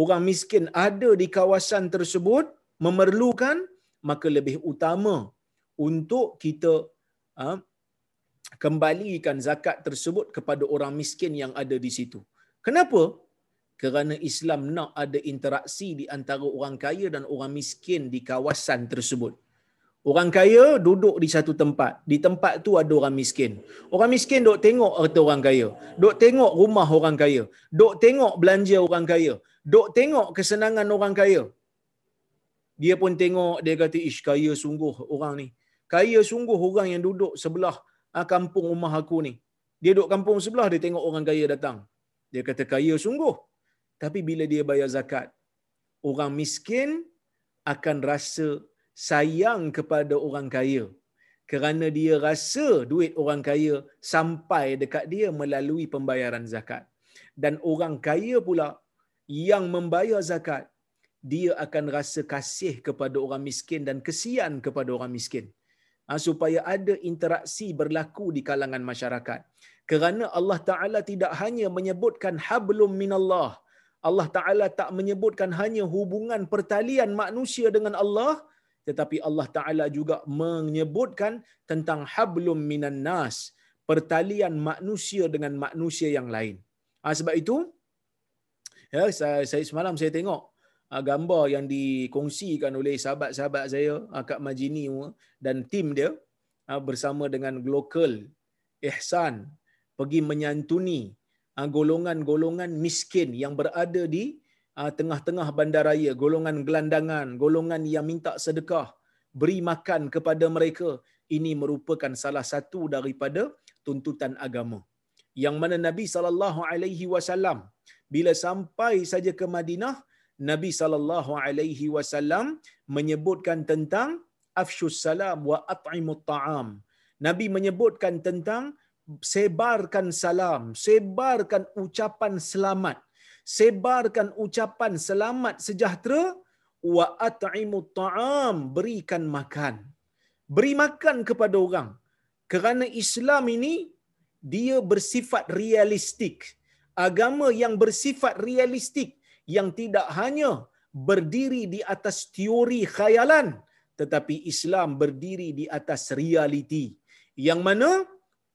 orang miskin ada di kawasan tersebut memerlukan maka lebih utama untuk kita ha, kembalikan zakat tersebut kepada orang miskin yang ada di situ. Kenapa? Kerana Islam nak ada interaksi di antara orang kaya dan orang miskin di kawasan tersebut. Orang kaya duduk di satu tempat. Di tempat tu ada orang miskin. Orang miskin duk tengok harta orang kaya. Duk tengok rumah orang kaya. Duk tengok belanja orang kaya. Duk tengok kesenangan orang kaya. Dia pun tengok, dia kata, ish kaya sungguh orang ni. Kaya sungguh orang yang duduk sebelah ah, kampung rumah aku ni. Dia duduk kampung sebelah, dia tengok orang kaya datang. Dia kata, kaya sungguh. Tapi bila dia bayar zakat, orang miskin akan rasa sayang kepada orang kaya kerana dia rasa duit orang kaya sampai dekat dia melalui pembayaran zakat dan orang kaya pula yang membayar zakat dia akan rasa kasih kepada orang miskin dan kesian kepada orang miskin. Ha, supaya ada interaksi berlaku di kalangan masyarakat. Kerana Allah Taala tidak hanya menyebutkan hablum minallah. Allah Taala tak menyebutkan hanya hubungan pertalian manusia dengan Allah. Tetapi Allah Taala juga menyebutkan tentang hablum minan nas pertalian manusia dengan manusia yang lain. Ha, sebab itu ya saya, saya semalam saya tengok ha, gambar yang dikongsikan oleh sahabat-sahabat saya ha, Kak Majini dan tim dia ha, bersama dengan lokal Ihsan pergi menyantuni ha, golongan-golongan miskin yang berada di Ah, tengah-tengah bandaraya, golongan gelandangan, golongan yang minta sedekah, beri makan kepada mereka. Ini merupakan salah satu daripada tuntutan agama. Yang mana Nabi sallallahu alaihi wasallam bila sampai saja ke Madinah, Nabi sallallahu alaihi wasallam menyebutkan tentang afshus salam wa at'imut ta'am. Nabi menyebutkan tentang sebarkan salam, sebarkan ucapan selamat sebarkan ucapan selamat sejahtera wa at'imu ta'am berikan makan. Beri makan kepada orang. Kerana Islam ini dia bersifat realistik agama yang bersifat realistik yang tidak hanya berdiri di atas teori khayalan tetapi Islam berdiri di atas realiti. Yang mana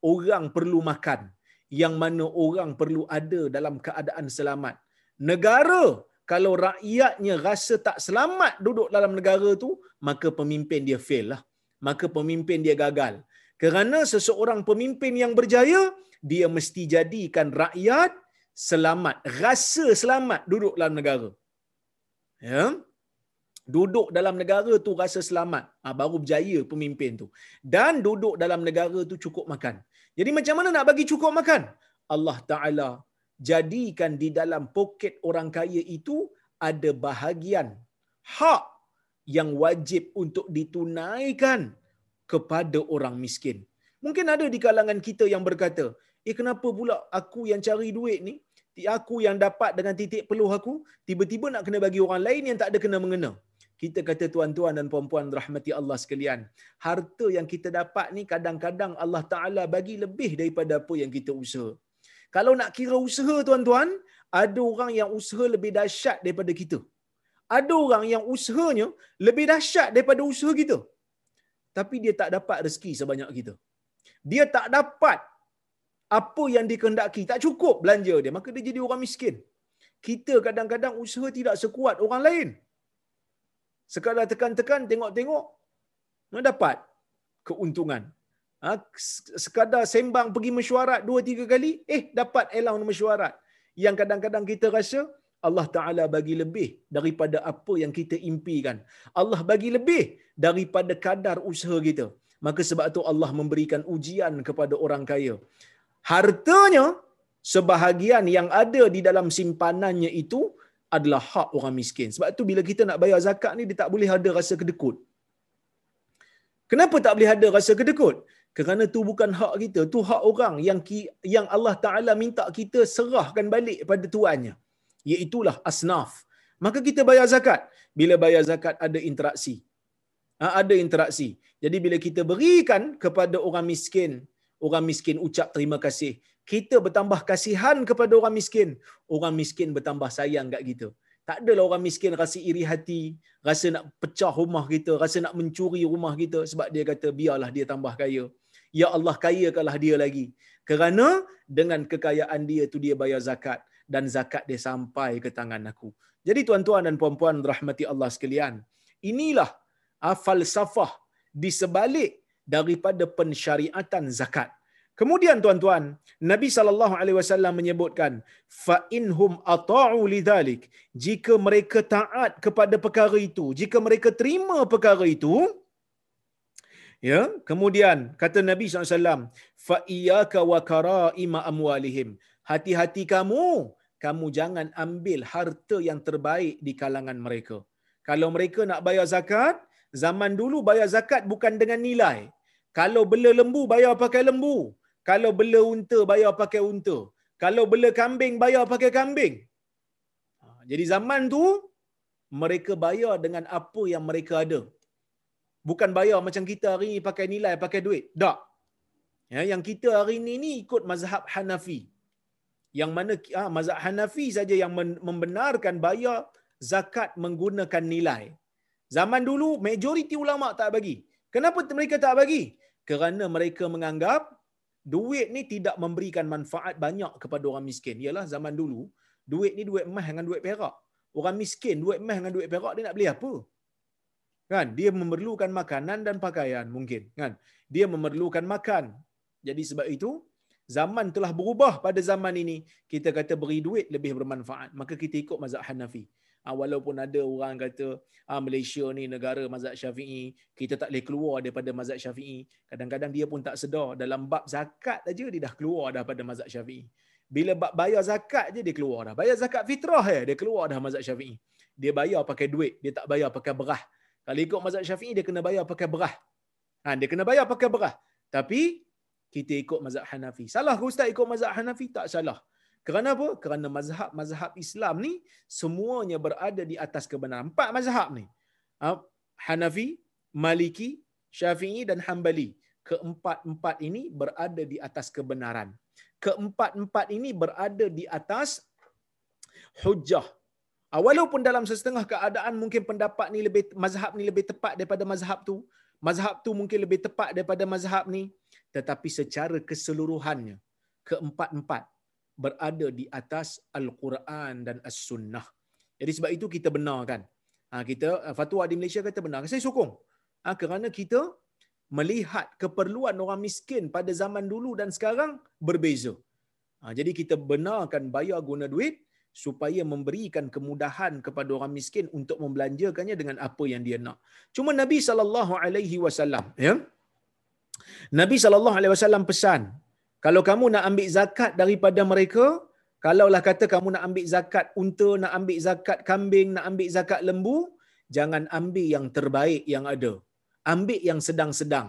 orang perlu makan yang mana orang perlu ada dalam keadaan selamat. Negara kalau rakyatnya rasa tak selamat duduk dalam negara tu maka pemimpin dia fail lah. Maka pemimpin dia gagal. Kerana seseorang pemimpin yang berjaya dia mesti jadikan rakyat selamat. Rasa selamat duduk dalam negara. Ya? Duduk dalam negara tu rasa selamat. Ha, baru berjaya pemimpin tu. Dan duduk dalam negara tu cukup makan. Jadi macam mana nak bagi cukup makan? Allah taala jadikan di dalam poket orang kaya itu ada bahagian hak yang wajib untuk ditunaikan kepada orang miskin. Mungkin ada di kalangan kita yang berkata, "Eh kenapa pula aku yang cari duit ni, aku yang dapat dengan titik peluh aku, tiba-tiba nak kena bagi orang lain yang tak ada kena mengena?" Kita kata tuan-tuan dan puan-puan rahmati Allah sekalian, harta yang kita dapat ni kadang-kadang Allah Taala bagi lebih daripada apa yang kita usaha. Kalau nak kira usaha tuan-tuan, ada orang yang usaha lebih dahsyat daripada kita. Ada orang yang usahanya lebih dahsyat daripada usaha kita. Tapi dia tak dapat rezeki sebanyak kita. Dia tak dapat apa yang dikehendaki, tak cukup belanja dia, maka dia jadi orang miskin. Kita kadang-kadang usaha tidak sekuat orang lain. Sekadar tekan-tekan, tengok-tengok, dapat keuntungan. Ha, sekadar sembang pergi mesyuarat dua tiga kali, eh dapat elang mesyuarat. Yang kadang-kadang kita rasa Allah Ta'ala bagi lebih daripada apa yang kita impikan. Allah bagi lebih daripada kadar usaha kita. Maka sebab itu Allah memberikan ujian kepada orang kaya. Hartanya, sebahagian yang ada di dalam simpanannya itu adalah hak orang miskin. Sebab itu bila kita nak bayar zakat ni, dia tak boleh ada rasa kedekut. Kenapa tak boleh ada rasa kedekut? Kerana tu bukan hak kita, tu hak orang yang yang Allah Taala minta kita serahkan balik pada tuannya. Iaitulah asnaf. Maka kita bayar zakat. Bila bayar zakat ada interaksi. Ha, ada interaksi. Jadi bila kita berikan kepada orang miskin, orang miskin ucap terima kasih. Kita bertambah kasihan kepada orang miskin, orang miskin bertambah sayang kat kita. Tak adalah orang miskin rasa iri hati, rasa nak pecah rumah kita, rasa nak mencuri rumah kita sebab dia kata biarlah dia tambah kaya. Ya Allah kayakanlah dia lagi. Kerana dengan kekayaan dia tu dia bayar zakat dan zakat dia sampai ke tangan aku. Jadi tuan-tuan dan puan-puan rahmati Allah sekalian, inilah ah, falsafah di sebalik daripada pensyariatan zakat. Kemudian tuan-tuan, Nabi sallallahu alaihi wasallam menyebutkan fa inhum ata'u lidzalik, jika mereka taat kepada perkara itu, jika mereka terima perkara itu, ya, kemudian kata Nabi SAW, fa iyyaka wa karaima amwalihim. Hati-hati kamu kamu jangan ambil harta yang terbaik di kalangan mereka. Kalau mereka nak bayar zakat, zaman dulu bayar zakat bukan dengan nilai. Kalau bela lembu, bayar pakai lembu. Kalau bela unta, bayar pakai unta. Kalau bela kambing, bayar pakai kambing. Ha, jadi zaman tu, mereka bayar dengan apa yang mereka ada. Bukan bayar macam kita hari ini pakai nilai, pakai duit. Tak. Ya, yang kita hari ini ni ikut mazhab Hanafi yang mana ah, mazhab Hanafi saja yang membenarkan bayar zakat menggunakan nilai. Zaman dulu majoriti ulama tak bagi. Kenapa mereka tak bagi? Kerana mereka menganggap duit ni tidak memberikan manfaat banyak kepada orang miskin. Ialah zaman dulu duit ni duit emas dengan duit perak. Orang miskin duit emas dengan duit perak dia nak beli apa? Kan? Dia memerlukan makanan dan pakaian mungkin, kan? Dia memerlukan makan. Jadi sebab itu zaman telah berubah pada zaman ini kita kata beri duit lebih bermanfaat maka kita ikut mazhab Hanafi ha, walaupun ada orang kata ha, Malaysia ni negara mazhab Syafi'i kita tak boleh keluar daripada mazhab Syafi'i. Kadang-kadang dia pun tak sedar. Dalam bab zakat aja dia dah keluar daripada mazhab Syafi'i. Bila bab bayar zakat je dia keluar dah. Bayar zakat fitrah ya dia keluar dah mazhab Syafi'i. Dia bayar pakai duit dia tak bayar pakai berah. Kalau ikut mazhab Syafi'i dia kena bayar pakai berah. Ha, dia kena bayar pakai berah. Tapi kita ikut mazhab Hanafi. Salah ke ustaz ikut mazhab Hanafi? Tak salah. Kerana apa? Kerana mazhab-mazhab Islam ni semuanya berada di atas kebenaran. Empat mazhab ni. Ha, Hanafi, Maliki, Syafi'i dan Hambali. Keempat-empat ini berada di atas kebenaran. Keempat-empat ini berada di atas hujah. Ah, walaupun dalam setengah keadaan mungkin pendapat ni lebih mazhab ni lebih tepat daripada mazhab tu, mazhab tu mungkin lebih tepat daripada mazhab ni, tetapi secara keseluruhannya keempat-empat berada di atas Al-Quran dan As-Sunnah. Jadi sebab itu kita benarkan. Ha, kita ah, fatwa di Malaysia kata benar. Saya sokong. Ha, kerana kita melihat keperluan orang miskin pada zaman dulu dan sekarang berbeza. Ha, jadi kita benarkan bayar guna duit supaya memberikan kemudahan kepada orang miskin untuk membelanjakannya dengan apa yang dia nak. Cuma Nabi sallallahu alaihi wasallam, ya. Nabi sallallahu alaihi wasallam pesan, kalau kamu nak ambil zakat daripada mereka, kalaulah kata kamu nak ambil zakat unta, nak ambil zakat kambing, nak ambil zakat lembu, jangan ambil yang terbaik yang ada. Ambil yang sedang-sedang.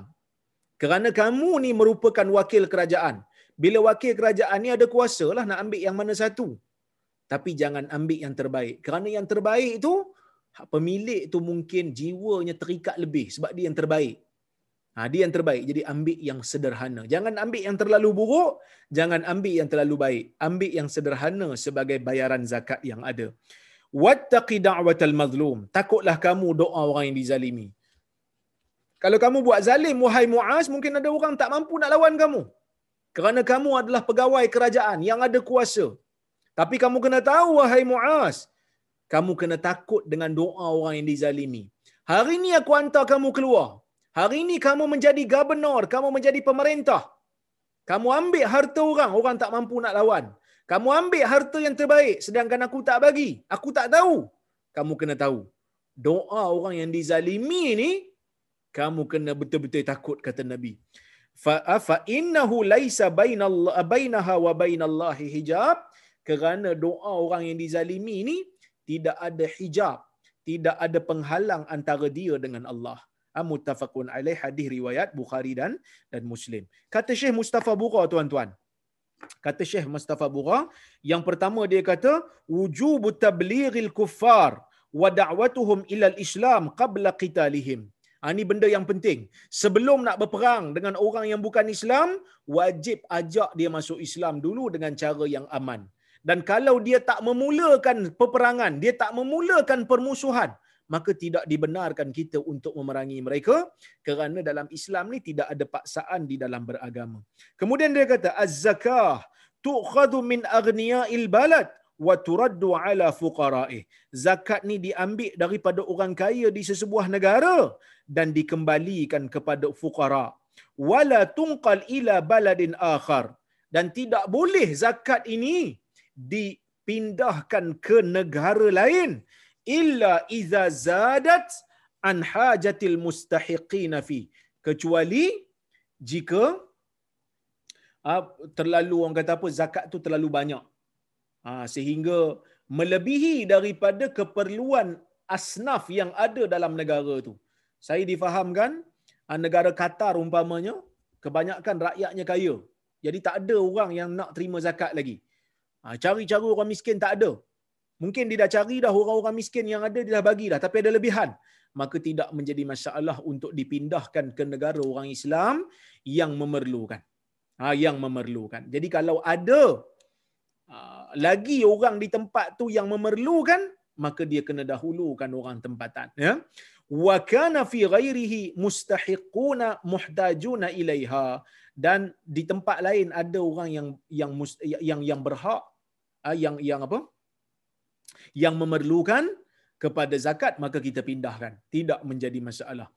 Kerana kamu ni merupakan wakil kerajaan. Bila wakil kerajaan ni ada kuasa lah nak ambil yang mana satu. Tapi jangan ambil yang terbaik. Kerana yang terbaik tu, pemilik tu mungkin jiwanya terikat lebih sebab dia yang terbaik. Ha, dia yang terbaik. Jadi ambil yang sederhana. Jangan ambil yang terlalu buruk. Jangan ambil yang terlalu baik. Ambil yang sederhana sebagai bayaran zakat yang ada. Wattaqi da'watal mazlum. Takutlah kamu doa orang yang dizalimi. Kalau kamu buat zalim, wahai Mu'az, mungkin ada orang tak mampu nak lawan kamu. Kerana kamu adalah pegawai kerajaan yang ada kuasa. Tapi kamu kena tahu, wahai Mu'az, kamu kena takut dengan doa orang yang dizalimi. Hari ini aku hantar kamu keluar. Hari ini kamu menjadi gubernur, kamu menjadi pemerintah. Kamu ambil harta orang, orang tak mampu nak lawan. Kamu ambil harta yang terbaik, sedangkan aku tak bagi. Aku tak tahu. Kamu kena tahu. Doa orang yang dizalimi ni, kamu kena betul-betul takut, kata Nabi. Fa innahu laisa bainaha wa bainallahi hijab. Kerana doa orang yang dizalimi ni, tidak ada hijab. Tidak ada penghalang antara dia dengan Allah muttafaqun alaih hadis riwayat Bukhari dan dan Muslim. Kata Syekh Mustafa Bura tuan-tuan. Kata Syekh Mustafa Bura, yang pertama dia kata wujub tablighil kuffar wa da'watuhum ila al-islam qabla qitalihim. Ha, ini benda yang penting. Sebelum nak berperang dengan orang yang bukan Islam, wajib ajak dia masuk Islam dulu dengan cara yang aman. Dan kalau dia tak memulakan peperangan, dia tak memulakan permusuhan, maka tidak dibenarkan kita untuk memerangi mereka kerana dalam Islam ni tidak ada paksaan di dalam beragama. Kemudian dia kata az-zakah tu'khadhu min aghniya'il balad wa turaddu ala fuqara'ih. Zakat ni diambil daripada orang kaya di sesebuah negara dan dikembalikan kepada fuqara. Wala tunqal ila baladin akhar. Dan tidak boleh zakat ini dipindahkan ke negara lain illa iza zadat an hajatil mustahiqin fi. Kecuali jika uh, terlalu orang kata apa zakat tu terlalu banyak. Uh, sehingga melebihi daripada keperluan asnaf yang ada dalam negara tu. Saya difahamkan uh, negara Qatar umpamanya kebanyakan rakyatnya kaya. Jadi tak ada orang yang nak terima zakat lagi. Cari cara orang miskin tak ada Mungkin dia dah cari dah orang-orang miskin yang ada dia dah bagi dah tapi ada lebihan. Maka tidak menjadi masalah untuk dipindahkan ke negara orang Islam yang memerlukan. Ha, yang memerlukan. Jadi kalau ada uh, lagi orang di tempat tu yang memerlukan maka dia kena dahulukan orang tempatan ya wa kana fi ghairihi mustahiquna muhtajuna ilaiha dan di tempat lain ada orang yang yang yang yang berhak ah, yang yang apa yang memerlukan kepada zakat maka kita pindahkan. Tidak menjadi masalah.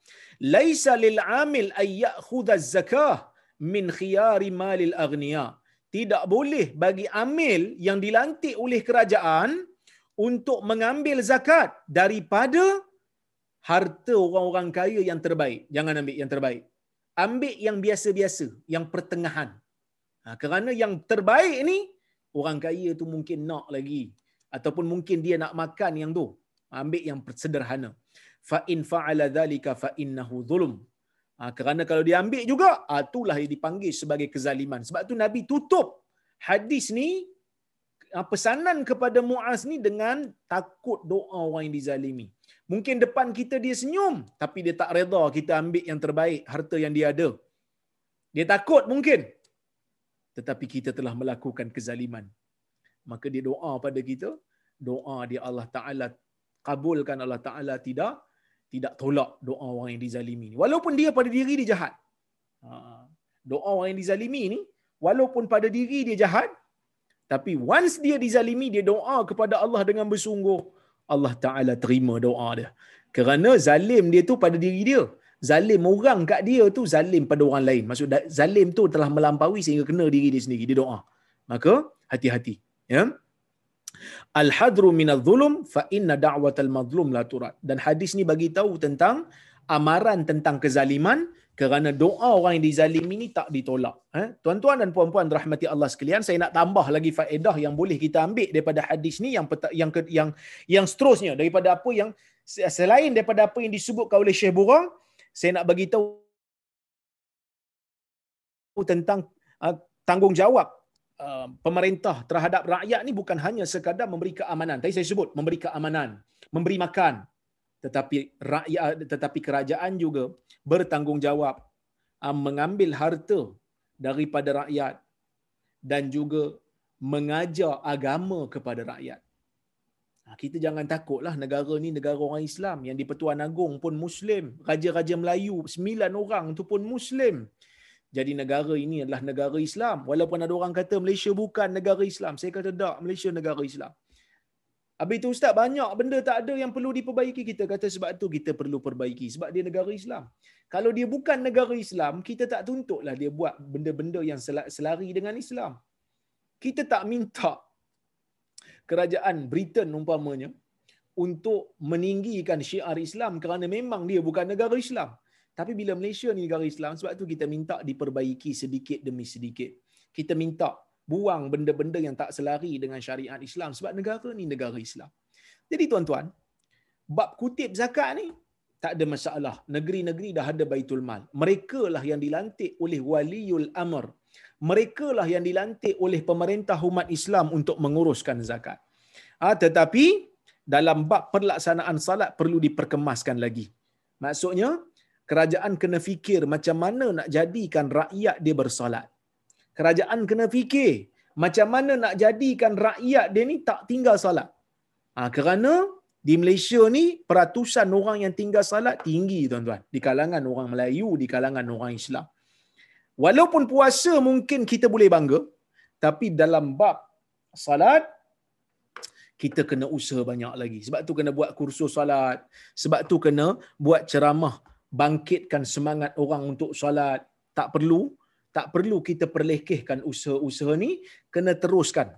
Laisa lil amil ay ya'khudha zakah min khiyari malil aghniya. Tidak boleh bagi amil yang dilantik oleh kerajaan untuk mengambil zakat daripada harta orang-orang kaya yang terbaik. Jangan ambil yang terbaik. Ambil yang biasa-biasa yang pertengahan. Ha, kerana yang terbaik ni orang kaya tu mungkin nak lagi ataupun mungkin dia nak makan yang tu ambil yang sederhana. Fa in fa'ala dhalika fa innahu zulm ha, kerana kalau dia ambil juga ha, itulah yang dipanggil sebagai kezaliman. Sebab tu nabi tutup hadis ni ha, pesanan kepada Muaz ni dengan takut doa orang yang dizalimi. Mungkin depan kita dia senyum tapi dia tak redha kita ambil yang terbaik harta yang dia ada. Dia takut mungkin. Tetapi kita telah melakukan kezaliman maka dia doa pada kita. Doa dia Allah Taala kabulkan Allah Taala tidak tidak tolak doa orang yang dizalimi ni. Walaupun dia pada diri dia jahat. Ha, doa orang yang dizalimi ni walaupun pada diri dia jahat tapi once dia dizalimi dia doa kepada Allah dengan bersungguh Allah Taala terima doa dia. Kerana zalim dia tu pada diri dia. Zalim orang kat dia tu zalim pada orang lain. Maksud zalim tu telah melampaui sehingga kena diri dia sendiri. Dia doa. Maka hati-hati ya? Al-hadru minadh zulum fa inna da'watal mazlum la turad. Dan hadis ni bagi tahu tentang amaran tentang kezaliman kerana doa orang yang dizalimi ni tak ditolak. Eh tuan-tuan dan puan-puan rahmati Allah sekalian saya nak tambah lagi faedah yang boleh kita ambil daripada hadis ni yang yang yang yang seterusnya. Daripada apa yang selain daripada apa yang disebutkan oleh Syekh Burang saya nak bagi tahu tentang uh, tanggungjawab uh, pemerintah terhadap rakyat ni bukan hanya sekadar memberi keamanan. Tadi saya sebut memberi keamanan, memberi makan. Tetapi rakyat tetapi kerajaan juga bertanggungjawab uh, mengambil harta daripada rakyat dan juga mengajar agama kepada rakyat. Ha, kita jangan takutlah negara ni negara orang Islam yang di Pertuan Agong pun Muslim. Raja-raja Melayu, sembilan orang tu pun Muslim. Jadi negara ini adalah negara Islam. Walaupun ada orang kata Malaysia bukan negara Islam. Saya kata tak, Malaysia negara Islam. Habis itu Ustaz, banyak benda tak ada yang perlu diperbaiki. Kita kata sebab tu kita perlu perbaiki. Sebab dia negara Islam. Kalau dia bukan negara Islam, kita tak tuntutlah dia buat benda-benda yang selari dengan Islam. Kita tak minta kerajaan Britain umpamanya untuk meninggikan syiar Islam kerana memang dia bukan negara Islam. Tapi bila Malaysia ni negara Islam, sebab tu kita minta diperbaiki sedikit demi sedikit. Kita minta buang benda-benda yang tak selari dengan syariat Islam sebab negara ni negara Islam. Jadi tuan-tuan, bab kutip zakat ni tak ada masalah. Negeri-negeri dah ada baitul mal. Mereka lah yang dilantik oleh waliul amr mereka lah yang dilantik oleh pemerintah umat Islam untuk menguruskan zakat. Ha, tetapi dalam bab pelaksanaan salat perlu diperkemaskan lagi. Maksudnya, kerajaan kena fikir macam mana nak jadikan rakyat dia bersalat. Kerajaan kena fikir macam mana nak jadikan rakyat dia ni tak tinggal salat. Ha, kerana di Malaysia ni peratusan orang yang tinggal salat tinggi tuan-tuan. Di kalangan orang Melayu, di kalangan orang Islam. Walaupun puasa mungkin kita boleh bangga, tapi dalam bab salat kita kena usaha banyak lagi. Sebab tu kena buat kursus salat. Sebab tu kena buat ceramah bangkitkan semangat orang untuk salat. Tak perlu, tak perlu kita perlekehkan usaha-usaha ni, kena teruskan.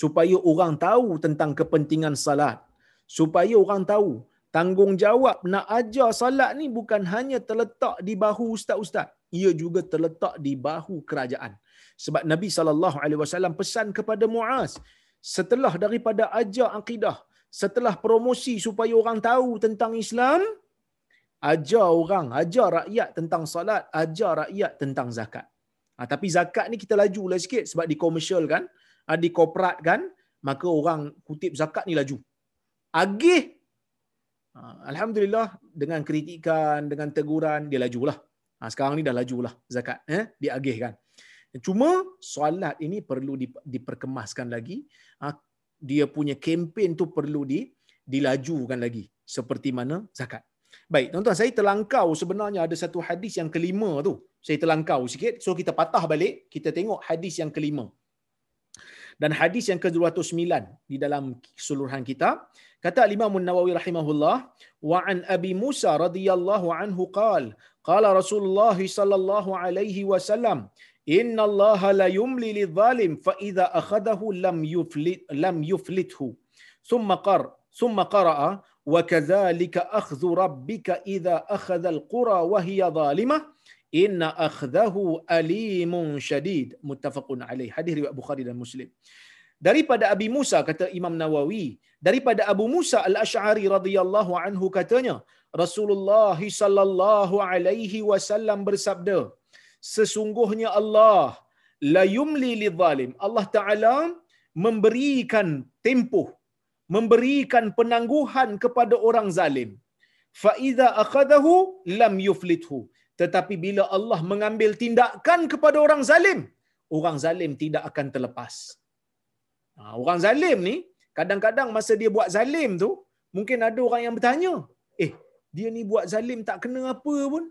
Supaya orang tahu tentang kepentingan salat. Supaya orang tahu tanggungjawab nak ajar salat ni bukan hanya terletak di bahu ustaz-ustaz ia juga terletak di bahu kerajaan. Sebab Nabi sallallahu alaihi wasallam pesan kepada Muaz setelah daripada ajar akidah, setelah promosi supaya orang tahu tentang Islam, ajar orang, ajar rakyat tentang salat, ajar rakyat tentang zakat. Ha, tapi zakat ni kita laju lah sikit sebab di komersial kan, ha, di korporat kan, maka orang kutip zakat ni laju. Agih ha, Alhamdulillah dengan kritikan, dengan teguran, dia lajulah. Ha, sekarang ni dah lajulah zakat. Eh? Diagihkan. Cuma solat ini perlu diperkemaskan lagi. Ha, dia punya kempen tu perlu di, dilajukan lagi. Seperti mana zakat. Baik, tuan-tuan, saya terlangkau sebenarnya ada satu hadis yang kelima tu. Saya terlangkau sikit. So, kita patah balik. Kita tengok hadis yang kelima. Dan hadis yang ke-209 di dalam keseluruhan kita. Kata Imam Nawawi rahimahullah. Wa an Abi Musa radhiyallahu anhu qal. Qala Rasulullah sallallahu alaihi wasallam, "Inna Allah la yumli lidh-dhalim fa idza akhadahu lam yuflit lam yuflithu." Thumma qar thumma qara'a wa kadhalika akhdhu rabbika idza akhadha al-qura wa hiya dhalimah inna akhdahu alimun shadid muttafaqun alaih hadis riwayat Bukhari dan Muslim. Daripada Abi Musa kata Imam Nawawi daripada Abu Musa al-Asy'ari radhiyallahu anhu katanya Rasulullah sallallahu alaihi wasallam bersabda sesungguhnya Allah la yumli lidzalim Allah taala memberikan tempoh memberikan penangguhan kepada orang zalim fa iza akhadahu lam yuflithu tetapi bila Allah mengambil tindakan kepada orang zalim orang zalim tidak akan terlepas ha, orang zalim ni Kadang-kadang masa dia buat zalim tu, mungkin ada orang yang bertanya, eh, dia ni buat zalim tak kena apa pun.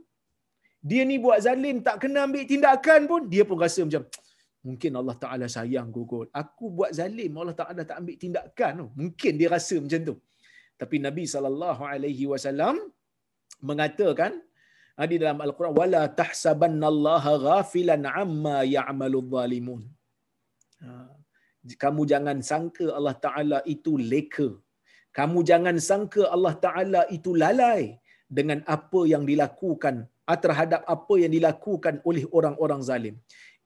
Dia ni buat zalim tak kena ambil tindakan pun. Dia pun rasa macam, mungkin Allah Ta'ala sayang gugut. Aku buat zalim, Allah Ta'ala tak ambil tindakan. Mungkin dia rasa macam tu. Tapi Nabi SAW mengatakan, ha, di dalam Al-Quran, wala tahsabannallaha ghafilan amma ya'malu zalimun. Ha, kamu jangan sangka Allah Ta'ala itu leka. Kamu jangan sangka Allah Ta'ala itu lalai dengan apa yang dilakukan ah, terhadap apa yang dilakukan oleh orang-orang zalim.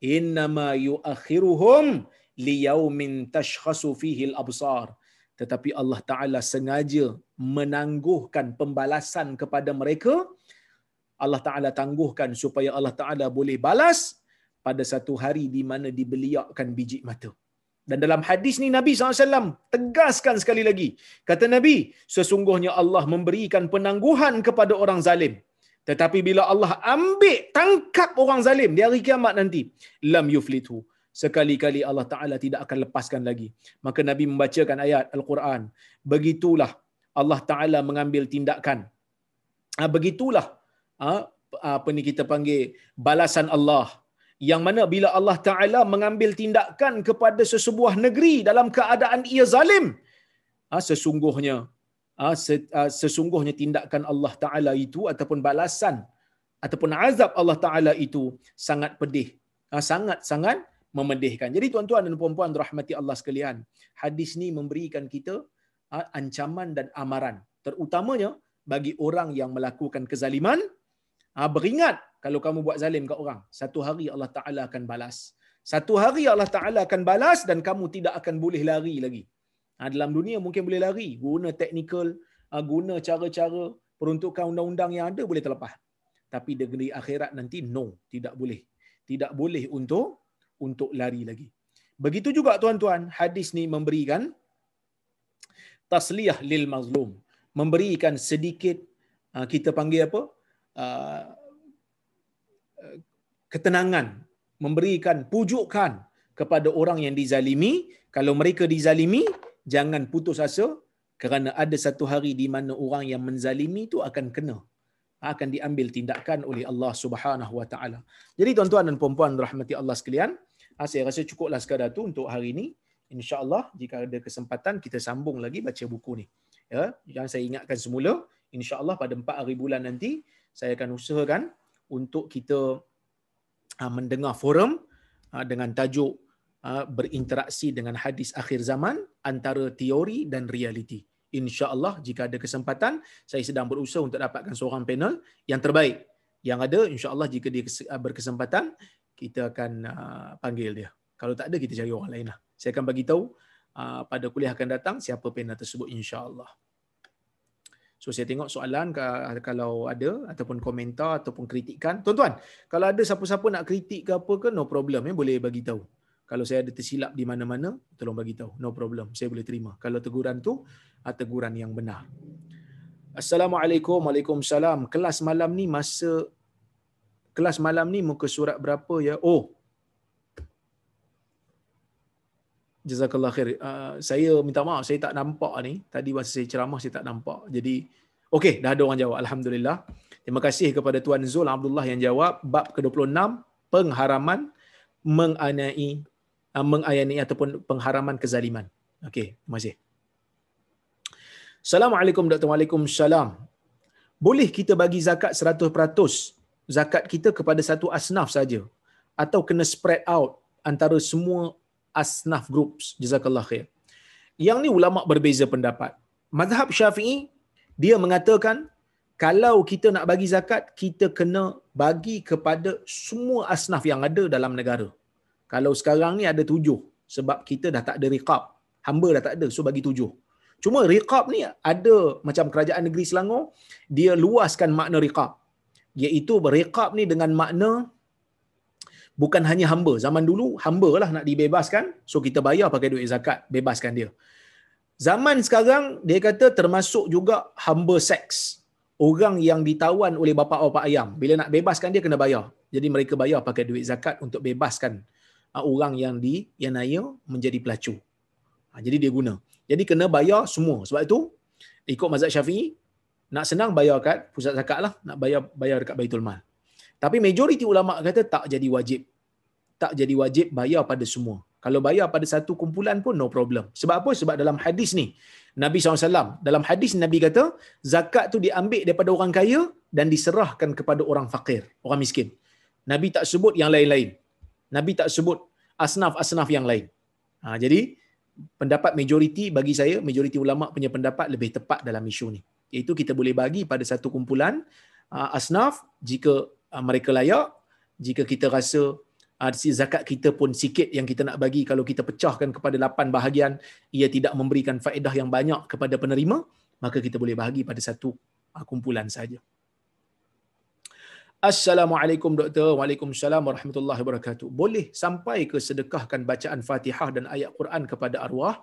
Innama yuakhiruhum liyaumin tashkhasu fihi al-absar. Tetapi Allah Ta'ala sengaja menangguhkan pembalasan kepada mereka. Allah Ta'ala tangguhkan supaya Allah Ta'ala boleh balas pada satu hari di mana dibeliakkan biji mata. Dan dalam hadis ni Nabi SAW tegaskan sekali lagi. Kata Nabi, sesungguhnya Allah memberikan penangguhan kepada orang zalim. Tetapi bila Allah ambil tangkap orang zalim di hari kiamat nanti, lam yuflitu. Sekali-kali Allah Ta'ala tidak akan lepaskan lagi. Maka Nabi membacakan ayat Al-Quran. Begitulah Allah Ta'ala mengambil tindakan. Ah, begitulah ah, apa ni kita panggil balasan Allah yang mana bila Allah Taala mengambil tindakan kepada sesebuah negeri dalam keadaan ia zalim ha, sesungguhnya sesungguhnya tindakan Allah Taala itu ataupun balasan ataupun azab Allah Taala itu sangat pedih ha, sangat sangat memedihkan jadi tuan-tuan dan puan-puan rahmati Allah sekalian hadis ni memberikan kita ancaman dan amaran terutamanya bagi orang yang melakukan kezaliman beringat kalau kamu buat zalim kat orang, satu hari Allah Ta'ala akan balas. Satu hari Allah Ta'ala akan balas dan kamu tidak akan boleh lari lagi. Ha, dalam dunia mungkin boleh lari. Guna teknikal, ha, guna cara-cara peruntukan undang-undang yang ada boleh terlepas. Tapi di negeri akhirat nanti, no. Tidak boleh. Tidak boleh untuk untuk lari lagi. Begitu juga tuan-tuan, hadis ni memberikan tasliyah lil mazlum. Memberikan sedikit, ha, kita panggil apa? Uh, ketenangan, memberikan pujukan kepada orang yang dizalimi. Kalau mereka dizalimi, jangan putus asa kerana ada satu hari di mana orang yang menzalimi itu akan kena akan diambil tindakan oleh Allah Subhanahu Wa Taala. Jadi tuan-tuan dan puan-puan rahmati Allah sekalian, ah, saya rasa cukuplah sekadar tu untuk hari ini. Insya-Allah jika ada kesempatan kita sambung lagi baca buku ni. Ya, yang saya ingatkan semula, insya-Allah pada 4 hari bulan nanti saya akan usahakan untuk kita uh, mendengar forum uh, dengan tajuk berinteraksi dengan hadis akhir zaman antara teori dan realiti. InsyaAllah jika ada kesempatan, saya sedang berusaha untuk dapatkan seorang panel yang terbaik. Yang ada, insyaAllah jika dia berkesempatan, kita akan panggil dia. Kalau tak ada, kita cari orang lain lah. Saya akan bagi tahu pada kuliah akan datang siapa panel tersebut insyaAllah. So saya tengok soalan kalau ada ataupun komentar ataupun kritikan. Tuan-tuan, kalau ada siapa-siapa nak kritik ke apa ke, no problem. Eh, boleh bagi tahu. Kalau saya ada tersilap di mana-mana, tolong bagi tahu. No problem. Saya boleh terima. Kalau teguran tu, ah, teguran yang benar. Assalamualaikum. Waalaikumsalam. Kelas malam ni masa kelas malam ni muka surat berapa ya? Oh, Jazakallah khair. Uh, saya minta maaf saya tak nampak ni. Tadi masa saya ceramah saya tak nampak. Jadi okey, dah ada orang jawab. Alhamdulillah. Terima kasih kepada Tuan Zul Abdullah yang jawab bab ke-26 pengharaman menganiai uh, menganiai ataupun pengharaman kezaliman. Okey, terima kasih. Assalamualaikum Dr. Waalaikumsalam. Boleh kita bagi zakat 100% zakat kita kepada satu asnaf saja atau kena spread out antara semua asnaf groups jazakallah khair yang ni ulama berbeza pendapat mazhab syafi'i dia mengatakan kalau kita nak bagi zakat kita kena bagi kepada semua asnaf yang ada dalam negara kalau sekarang ni ada tujuh sebab kita dah tak ada riqab hamba dah tak ada so bagi tujuh cuma riqab ni ada macam kerajaan negeri Selangor dia luaskan makna riqab iaitu riqab ni dengan makna bukan hanya hamba. Zaman dulu hamba lah nak dibebaskan, so kita bayar pakai duit zakat, bebaskan dia. Zaman sekarang dia kata termasuk juga hamba seks. Orang yang ditawan oleh bapa-bapa ayam. Bila nak bebaskan dia kena bayar. Jadi mereka bayar pakai duit zakat untuk bebaskan orang yang di yang naya menjadi pelacur. Ha, jadi dia guna. Jadi kena bayar semua. Sebab itu ikut mazhab Syafi'i nak senang bayar kat pusat zakat lah, nak bayar bayar dekat Baitul Mal. Tapi majoriti ulama kata tak jadi wajib. Tak jadi wajib bayar pada semua. Kalau bayar pada satu kumpulan pun no problem. Sebab apa? Sebab dalam hadis ni Nabi SAW, dalam hadis Nabi kata, zakat tu diambil daripada orang kaya dan diserahkan kepada orang fakir, orang miskin. Nabi tak sebut yang lain-lain. Nabi tak sebut asnaf-asnaf yang lain. Ha, jadi, pendapat majoriti bagi saya, majoriti ulama punya pendapat lebih tepat dalam isu ni. Iaitu kita boleh bagi pada satu kumpulan uh, asnaf jika uh, mereka layak, jika kita rasa uh, zakat kita pun sikit yang kita nak bagi kalau kita pecahkan kepada lapan bahagian ia tidak memberikan faedah yang banyak kepada penerima, maka kita boleh bahagi pada satu uh, kumpulan saja. Assalamualaikum doktor. Waalaikumsalam warahmatullahi wabarakatuh. Boleh sampai ke sedekahkan bacaan Fatihah dan ayat Quran kepada arwah?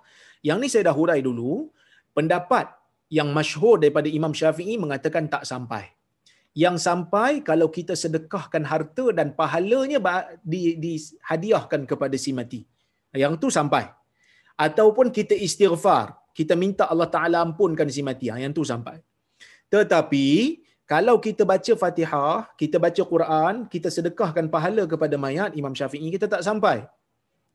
Yang ni saya dah hurai dulu. Pendapat yang masyhur daripada Imam Syafi'i mengatakan tak sampai. Yang sampai kalau kita sedekahkan harta dan pahalanya di, dihadiahkan kepada si mati. Yang tu sampai. Ataupun kita istighfar. Kita minta Allah Ta'ala ampunkan si mati. Yang tu sampai. Tetapi kalau kita baca Fatihah, kita baca Quran, kita sedekahkan pahala kepada mayat Imam Syafi'i kita tak sampai.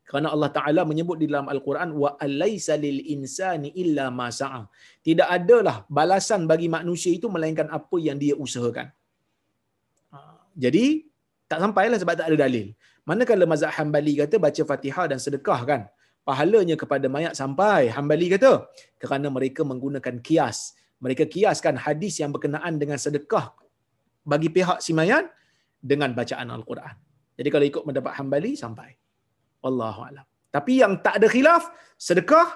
Kerana Allah Taala menyebut di dalam Al-Quran wa alaysa lil insani illa ma sa'a. Tidak adalah balasan bagi manusia itu melainkan apa yang dia usahakan. Ha, jadi tak sampailah sebab tak ada dalil. Manakala mazhab Hambali kata baca Fatihah dan sedekah kan, pahalanya kepada mayat sampai. Hambali kata kerana mereka menggunakan kias mereka kiaskan hadis yang berkenaan dengan sedekah bagi pihak si mayat dengan bacaan Al-Quran. Jadi kalau ikut mendapat hambali, sampai. Wallahu alam. Tapi yang tak ada khilaf, sedekah,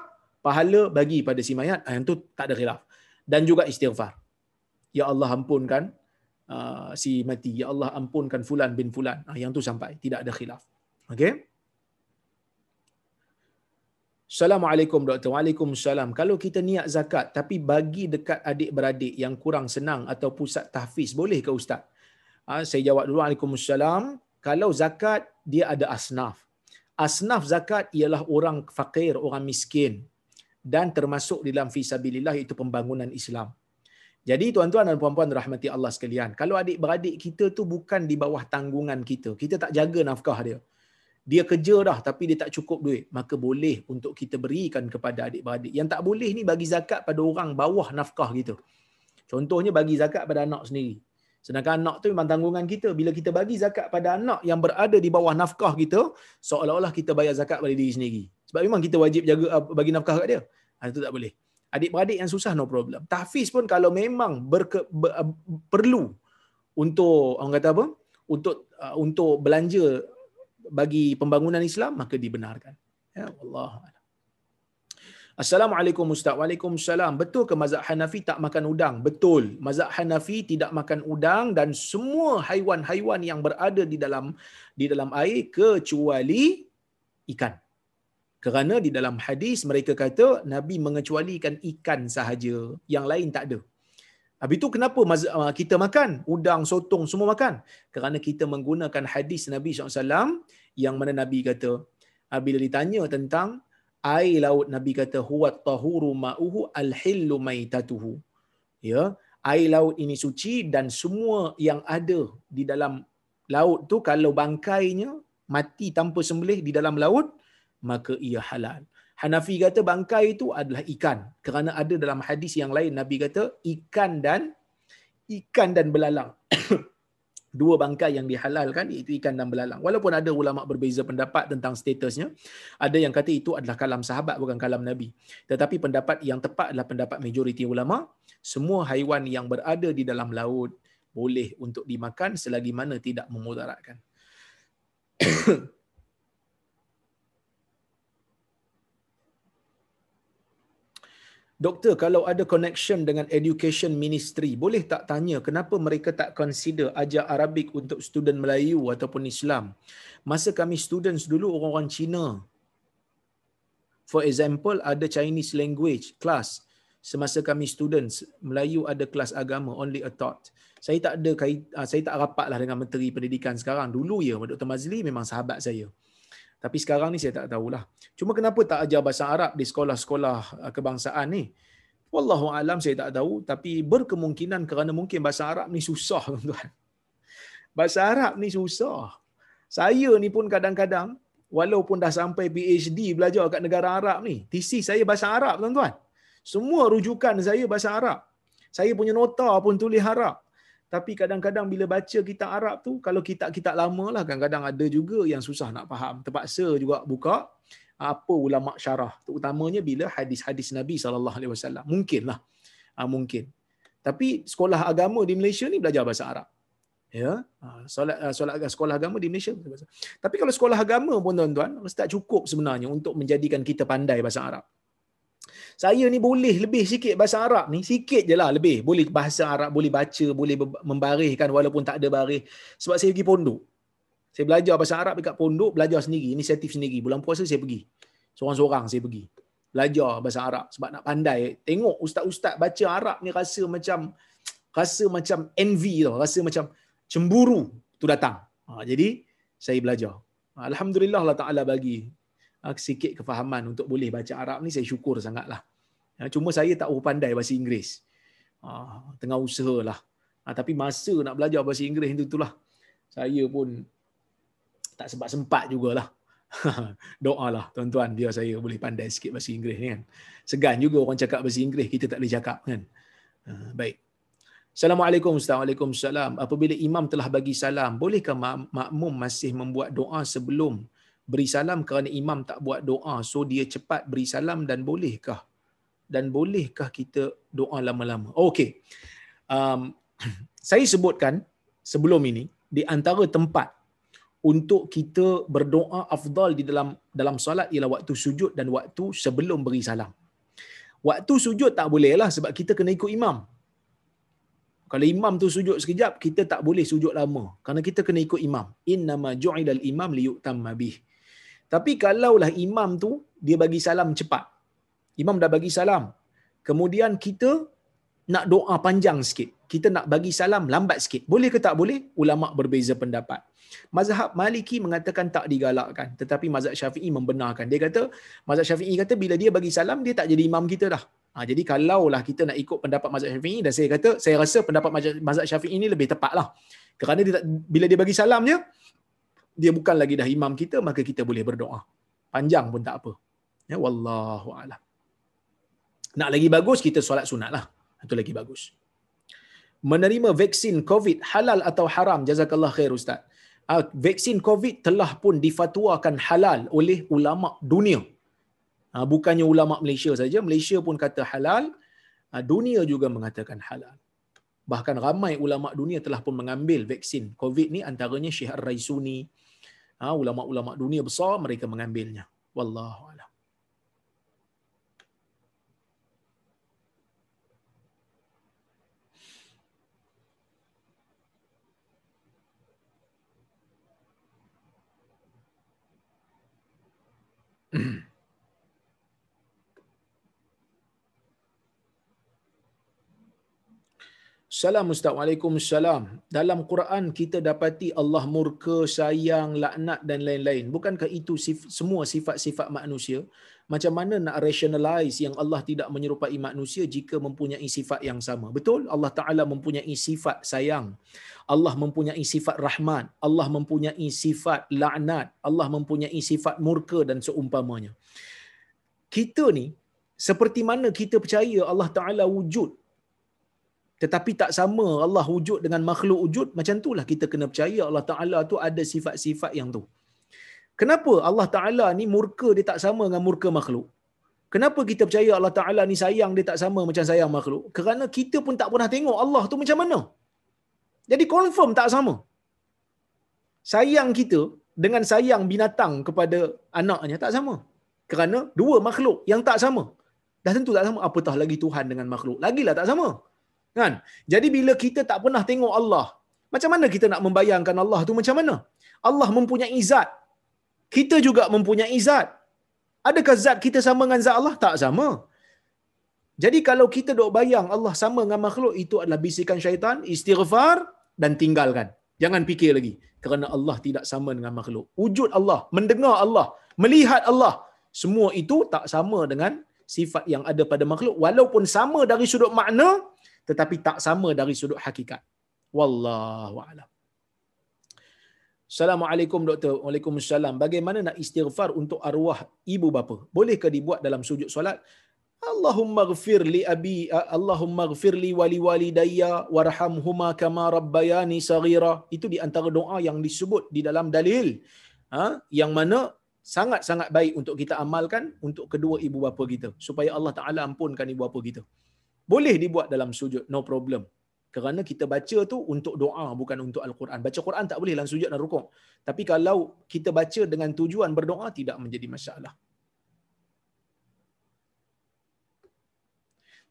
pahala bagi pada si mayat, ah, yang tu tak ada khilaf. Dan juga istighfar. Ya Allah ampunkan uh, si mati. Ya Allah ampunkan fulan bin fulan. Uh, yang tu sampai. Tidak ada khilaf. Okay? Assalamualaikum doktor. Waalaikumsalam. Kalau kita niat zakat tapi bagi dekat adik-beradik yang kurang senang atau pusat tahfiz, boleh ke ustaz? Ha, saya jawab dulu. Waalaikumsalam. Kalau zakat dia ada asnaf. Asnaf zakat ialah orang fakir, orang miskin dan termasuk dalam fisabilillah itu pembangunan Islam. Jadi tuan-tuan dan puan-puan rahmati Allah sekalian, kalau adik-beradik kita tu bukan di bawah tanggungan kita, kita tak jaga nafkah dia dia kerja dah tapi dia tak cukup duit. Maka boleh untuk kita berikan kepada adik-beradik. Yang tak boleh ni bagi zakat pada orang bawah nafkah kita. Contohnya bagi zakat pada anak sendiri. Sedangkan anak tu memang tanggungan kita. Bila kita bagi zakat pada anak yang berada di bawah nafkah kita seolah-olah kita bayar zakat pada diri sendiri. Sebab memang kita wajib jaga uh, bagi nafkah kat dia. Ha, itu tak boleh. Adik-beradik yang susah no problem. Tahfiz pun kalau memang berke, ber, uh, perlu untuk orang kata apa? Untuk uh, untuk belanja bagi pembangunan Islam maka dibenarkan. Ya Allah. Assalamualaikum Ustaz. Waalaikumsalam. Betul ke mazhab Hanafi tak makan udang? Betul. Mazhab Hanafi tidak makan udang dan semua haiwan-haiwan yang berada di dalam di dalam air kecuali ikan. Kerana di dalam hadis mereka kata Nabi mengecualikan ikan sahaja, yang lain tak ada. Habis itu kenapa uh, kita makan udang, sotong semua makan? Kerana kita menggunakan hadis Nabi SAW yang mana Nabi kata bila ditanya tentang air laut Nabi kata huwa tahuru ma'uhu al-hillu maitatuhu. Ya, air laut ini suci dan semua yang ada di dalam laut tu kalau bangkainya mati tanpa sembelih di dalam laut maka ia halal. Hanafi kata bangkai itu adalah ikan. Kerana ada dalam hadis yang lain Nabi kata ikan dan ikan dan belalang. Dua bangkai yang dihalalkan iaitu ikan dan belalang. Walaupun ada ulama berbeza pendapat tentang statusnya, ada yang kata itu adalah kalam sahabat bukan kalam Nabi. Tetapi pendapat yang tepat adalah pendapat majoriti ulama, semua haiwan yang berada di dalam laut boleh untuk dimakan selagi mana tidak memudaratkan. Doktor, kalau ada connection dengan education ministry, boleh tak tanya kenapa mereka tak consider ajar Arabik untuk student Melayu ataupun Islam? Masa kami students dulu orang-orang Cina. For example, ada Chinese language class. Semasa kami students, Melayu ada kelas agama, only a thought. Saya tak ada kait, ah, saya tak rapatlah dengan menteri pendidikan sekarang. Dulu ya, Dr. Mazli memang sahabat saya. Tapi sekarang ni saya tak tahulah. Cuma kenapa tak ajar bahasa Arab di sekolah-sekolah uh, kebangsaan ni? Wallahu alam saya tak tahu tapi berkemungkinan kerana mungkin bahasa Arab ni susah tuan-tuan. Bahasa Arab ni susah. Saya ni pun kadang-kadang walaupun dah sampai PhD belajar kat negara Arab ni, thesis saya bahasa Arab tuan-tuan. Semua rujukan saya bahasa Arab. Saya punya nota pun tulis Arab. Tapi kadang-kadang bila baca kitab Arab tu, kalau kitab-kitab lama lah, kadang-kadang ada juga yang susah nak faham. Terpaksa juga buka apa ulama syarah. Terutamanya bila hadis-hadis Nabi SAW. Mungkinlah. Ha, mungkin. Tapi sekolah agama di Malaysia ni belajar bahasa Arab. Ya, ha, solat, ha, solat sekolah agama di Malaysia. Tapi kalau sekolah agama pun tuan-tuan, tak cukup sebenarnya untuk menjadikan kita pandai bahasa Arab saya ni boleh lebih sikit bahasa Arab ni, sikit je lah lebih. Boleh bahasa Arab, boleh baca, boleh membarihkan walaupun tak ada barih. Sebab saya pergi pondok. Saya belajar bahasa Arab dekat pondok, belajar sendiri, inisiatif sendiri. Bulan puasa saya pergi. Seorang-seorang saya pergi. Belajar bahasa Arab sebab nak pandai. Tengok ustaz-ustaz baca Arab ni rasa macam rasa macam envy tau, rasa macam cemburu tu datang. Ha, jadi saya belajar. Alhamdulillah Allah Ta'ala bagi sikit kefahaman untuk boleh baca Arab ni saya syukur sangatlah. Uh, cuma saya tak pandai bahasa Inggeris. Uh, tengah usaha lah. Tapi masa nak belajar bahasa Inggeris itu itulah. Saya pun tak sempat-sempat jugalah. Doa lah tuan-tuan biar saya boleh pandai sikit bahasa Inggeris ni kan. Segan juga orang cakap bahasa Inggeris kita tak boleh cakap kan. Baik. Assalamualaikum Waalaikumsalam. Apabila imam telah bagi salam, bolehkah makmum masih membuat doa sebelum beri salam kerana imam tak buat doa so dia cepat beri salam dan bolehkah dan bolehkah kita doa lama-lama okey um, saya sebutkan sebelum ini di antara tempat untuk kita berdoa afdal di dalam dalam solat ialah waktu sujud dan waktu sebelum beri salam waktu sujud tak boleh lah sebab kita kena ikut imam kalau imam tu sujud sekejap, kita tak boleh sujud lama. Kerana kita kena ikut imam. Innama ju'ilal imam liyu'tamma bih. Tapi kalaulah imam tu dia bagi salam cepat. Imam dah bagi salam. Kemudian kita nak doa panjang sikit. Kita nak bagi salam lambat sikit. Boleh ke tak boleh? Ulama berbeza pendapat. Mazhab Maliki mengatakan tak digalakkan. Tetapi mazhab Syafi'i membenarkan. Dia kata, mazhab Syafi'i kata bila dia bagi salam, dia tak jadi imam kita dah. Ha, jadi kalaulah kita nak ikut pendapat mazhab Syafi'i, dan saya kata, saya rasa pendapat mazhab Syafi'i ini lebih tepat lah. Kerana dia tak, bila dia bagi salam je, dia bukan lagi dah imam kita maka kita boleh berdoa. Panjang pun tak apa. Ya wallahu alam. Nak lagi bagus kita solat sunat lah. Itu lagi bagus. Menerima vaksin covid halal atau haram jazakallah khair ustaz. Ah, vaksin covid telah pun difatwakan halal oleh ulama dunia. Ah, bukannya ulama Malaysia saja. Malaysia pun kata halal. Ah, dunia juga mengatakan halal. Bahkan ramai ulama dunia telah pun mengambil vaksin covid ni antaranya Syekh Ar-Raisuni ha, ulama-ulama dunia besar mereka mengambilnya. Wallahu a'lam Salam Ustaz. Waalaikumsalam. Dalam Quran kita dapati Allah murka, sayang, laknat dan lain-lain. Bukankah itu semua sifat-sifat manusia? Macam mana nak rationalize yang Allah tidak menyerupai manusia jika mempunyai sifat yang sama? Betul? Allah Ta'ala mempunyai sifat sayang. Allah mempunyai sifat rahmat. Allah mempunyai sifat laknat. Allah mempunyai sifat murka dan seumpamanya. Kita ni, seperti mana kita percaya Allah Ta'ala wujud tetapi tak sama Allah wujud dengan makhluk wujud macam itulah kita kena percaya Allah Taala tu ada sifat-sifat yang tu. Kenapa Allah Taala ni murka dia tak sama dengan murka makhluk? Kenapa kita percaya Allah Taala ni sayang dia tak sama macam sayang makhluk? Kerana kita pun tak pernah tengok Allah tu macam mana. Jadi confirm tak sama. Sayang kita dengan sayang binatang kepada anaknya tak sama. Kerana dua makhluk yang tak sama. Dah tentu tak sama. Apatah lagi Tuhan dengan makhluk? Lagilah tak sama Kan? Jadi bila kita tak pernah tengok Allah, macam mana kita nak membayangkan Allah tu macam mana? Allah mempunyai zat. Kita juga mempunyai zat. Adakah zat kita sama dengan zat Allah? Tak sama. Jadi kalau kita dok bayang Allah sama dengan makhluk, itu adalah bisikan syaitan, istighfar dan tinggalkan. Jangan fikir lagi kerana Allah tidak sama dengan makhluk. Wujud Allah, mendengar Allah, melihat Allah, semua itu tak sama dengan sifat yang ada pada makhluk walaupun sama dari sudut makna tetapi tak sama dari sudut hakikat. Wallahu a'lam. Assalamualaikum doktor. Waalaikumsalam. Bagaimana nak istighfar untuk arwah ibu bapa? Bolehkah dibuat dalam sujud solat? Allahumma ghafir li abi Allahumma ghafir li wali walidayya warhamhuma kama rabbayani saghira. Itu di antara doa yang disebut di dalam dalil. Ha? yang mana sangat-sangat baik untuk kita amalkan untuk kedua ibu bapa kita supaya Allah Taala ampunkan ibu bapa kita. Boleh dibuat dalam sujud, no problem. Kerana kita baca tu untuk doa bukan untuk Al-Quran. Baca Quran tak boleh dalam sujud dan rukuk. Tapi kalau kita baca dengan tujuan berdoa tidak menjadi masalah.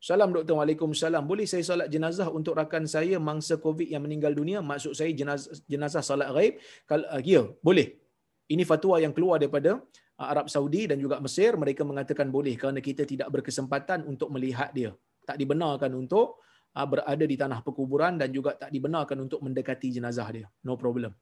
Salam Doktor Waalaikumsalam. Boleh saya solat jenazah untuk rakan saya mangsa COVID yang meninggal dunia? Maksud saya jenazah, jenazah solat ghaib? Uh, ya, boleh. Ini fatwa yang keluar daripada uh, Arab Saudi dan juga Mesir. Mereka mengatakan boleh kerana kita tidak berkesempatan untuk melihat dia. Tak dibenarkan untuk uh, berada di tanah perkuburan dan juga tak dibenarkan untuk mendekati jenazah dia. No problem.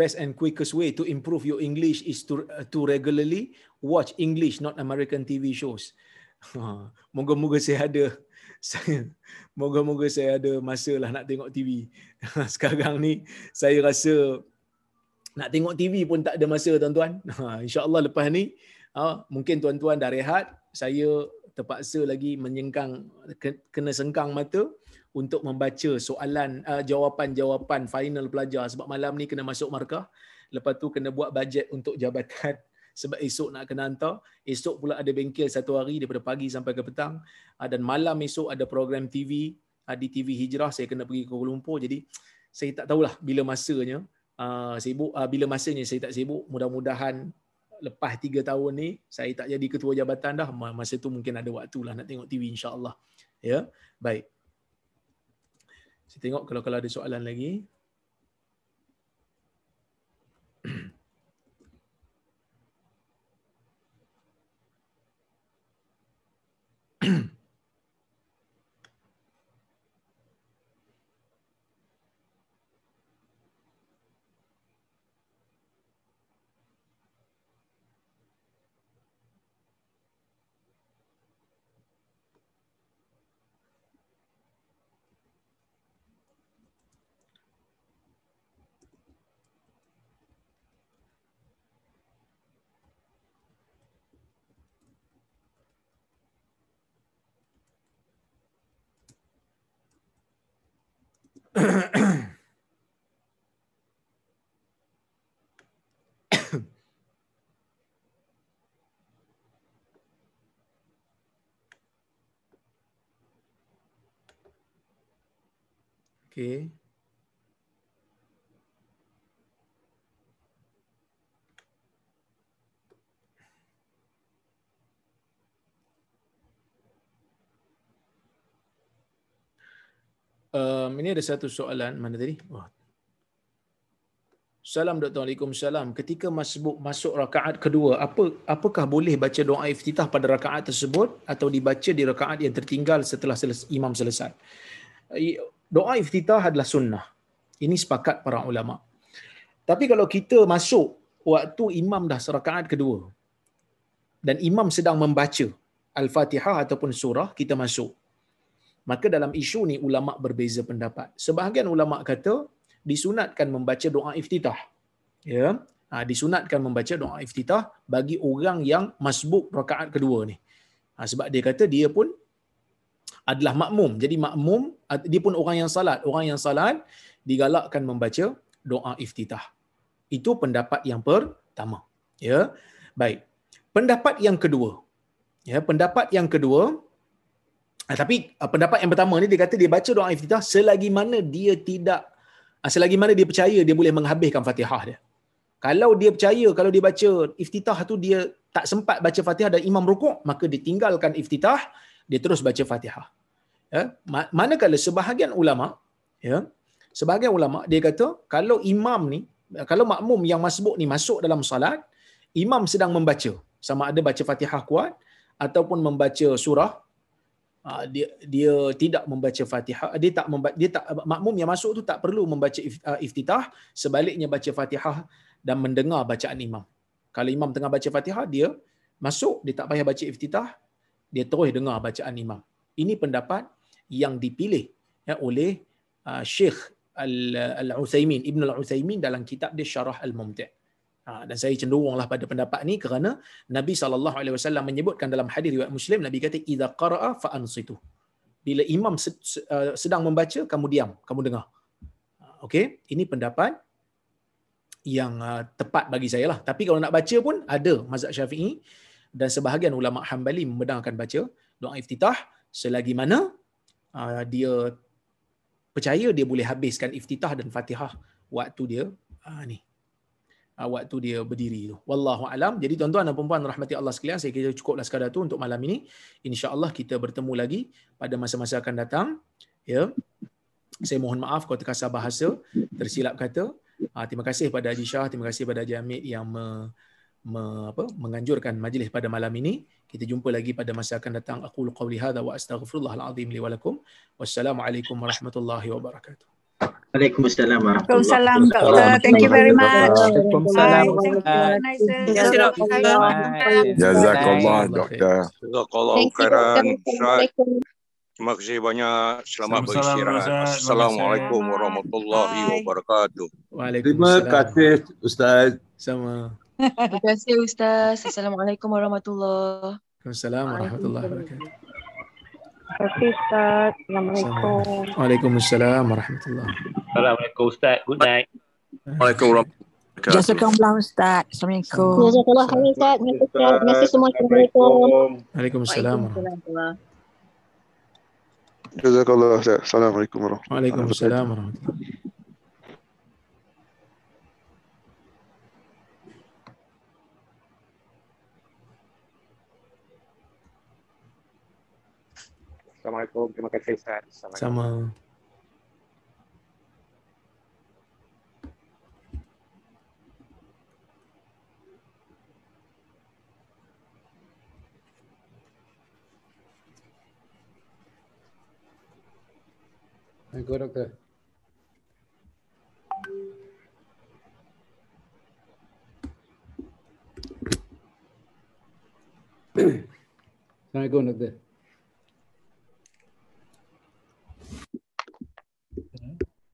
Best and quickest way to improve your English is to uh, to regularly watch English not American TV shows. Ha, moga-moga saya ada saya moga-moga saya ada masa lah nak tengok TV. Sekarang ni saya rasa nak tengok TV pun tak ada masa tuan-tuan. Ha, InsyaAllah lepas ni ha, mungkin tuan-tuan dah rehat. Saya terpaksa lagi menyengkang kena sengkang mata untuk membaca soalan uh, jawapan-jawapan final pelajar. Sebab malam ni kena masuk markah. Lepas tu kena buat bajet untuk jabatan sebab esok nak kena hantar. Esok pula ada bengkel satu hari daripada pagi sampai ke petang. Uh, dan malam esok ada program TV uh, di TV Hijrah. Saya kena pergi ke Kuala Lumpur. Jadi saya tak tahulah bila masanya uh, sibuk uh, bila masanya saya tak sibuk. Mudah-mudahan lepas tiga tahun ni saya tak jadi ketua jabatan dah masa tu mungkin ada waktu lah nak tengok TV insyaAllah ya baik saya tengok kalau kalau ada soalan lagi. Okay. Um, ini ada satu soalan mana tadi? Oh. Salam Dr. Waalaikumsalam. Ketika masbuk masuk rakaat kedua, apa apakah boleh baca doa iftitah pada rakaat tersebut atau dibaca di rakaat yang tertinggal setelah selesai, imam selesai? Doa iftitah adalah sunnah. Ini sepakat para ulama. Tapi kalau kita masuk waktu imam dah serakaat kedua dan imam sedang membaca Al-Fatihah ataupun surah, kita masuk maka dalam isu ni ulama berbeza pendapat. Sebahagian ulama kata disunatkan membaca doa iftitah. Ya. Ha, disunatkan membaca doa iftitah bagi orang yang masbuk rakaat kedua ni. Ha, sebab dia kata dia pun adalah makmum. Jadi makmum dia pun orang yang salat. Orang yang salat digalakkan membaca doa iftitah. Itu pendapat yang pertama. Ya. Baik. Pendapat yang kedua. Ya, pendapat yang kedua tapi uh, pendapat yang pertama ni dia kata dia baca doa iftitah selagi mana dia tidak uh, selagi mana dia percaya dia boleh menghabiskan Fatihah dia. Kalau dia percaya kalau dia baca iftitah tu dia tak sempat baca Fatihah dan imam rukuk maka dia tinggalkan iftitah dia terus baca Fatihah. Ya, manakala sebahagian ulama, ya, sebahagian ulama dia kata kalau imam ni, kalau makmum yang masbuk ni masuk dalam salat, imam sedang membaca, sama ada baca Fatihah kuat ataupun membaca surah ah, dia dia tidak membaca Fatihah dia tak membaca, dia tak makmum yang masuk tu tak perlu membaca ah, iftitah. Sebaliknya baca Fatihah dan mendengar bacaan imam. Kalau imam tengah baca Fatihah dia masuk dia tak payah baca iftitah dia terus dengar bacaan imam. Ini pendapat yang dipilih ya, oleh uh, Syekh Al-Uthaymin Ibn Al-Uthaymin dalam kitab dia Syarah Al-Mumti' Ha, dan saya cenderunglah pada pendapat ini kerana Nabi SAW menyebutkan dalam hadis riwayat Muslim Nabi kata idza qara'a fa ansitu. Bila imam uh, sedang membaca kamu diam, kamu dengar. Ha, okey, ini pendapat yang uh, tepat bagi saya lah. Tapi kalau nak baca pun ada mazhab Syafi'i dan sebahagian ulama Hambali membenarkan baca doa iftitah selagi mana uh, dia percaya dia boleh habiskan iftitah dan Fatihah waktu dia ni waktu dia berdiri tu. Wallahu alam. Jadi tuan-tuan dan puan-puan rahmati Allah sekalian, saya kira cukuplah sekadar tu untuk malam ini. Insya-Allah kita bertemu lagi pada masa-masa akan datang. Ya. Saya mohon maaf kalau terkasar bahasa, tersilap kata. Uh, terima kasih pada Haji Shah, terima kasih pada Haji Amir yang me, me, apa, menganjurkan majlis pada malam ini. Kita jumpa lagi pada masa akan datang. Aku qauli hadza wa astaghfirullahal azim li wa lakum. Wassalamualaikum warahmatullahi wabarakatuh. Waalaikumsalam. Waalaikumsalam, doktor. Thank you very much. Waalaikumsalam. Jazakallah, doktor. Jazakallah khairan. Terima kasih banyak. Selamat beristirahat. Assalamualaikum warahmatullahi wabarakatuh. Terima kasih, Ustaz. Sama. Terima kasih Ustaz. Assalamualaikum warahmatullahi wabarakatuh. Waalaikumsalam warahmatullahi wabarakatuh. Kasih Ustaz. Assalamualaikum. Waalaikumsalam warahmatullahi Assalamualaikum Ustaz. Good night. Waalaikumsalam. Jazakallah Ustaz. Assalamualaikum. Jazakallah khairan Ustaz. Terima kasih Ustaz. Terima kasih semua. Assalamualaikum. Waalaikumsalam. Jazakallah Ustaz. Assalamualaikum warahmatullahi Waalaikumsalam warahmatullahi Assalamualaikum. Terima kasih Ustaz. Sama. Assalamualaikum doktor. Assalamualaikum doktor.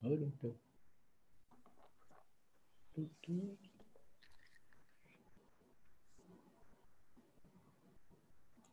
Oh doktor. Doktor.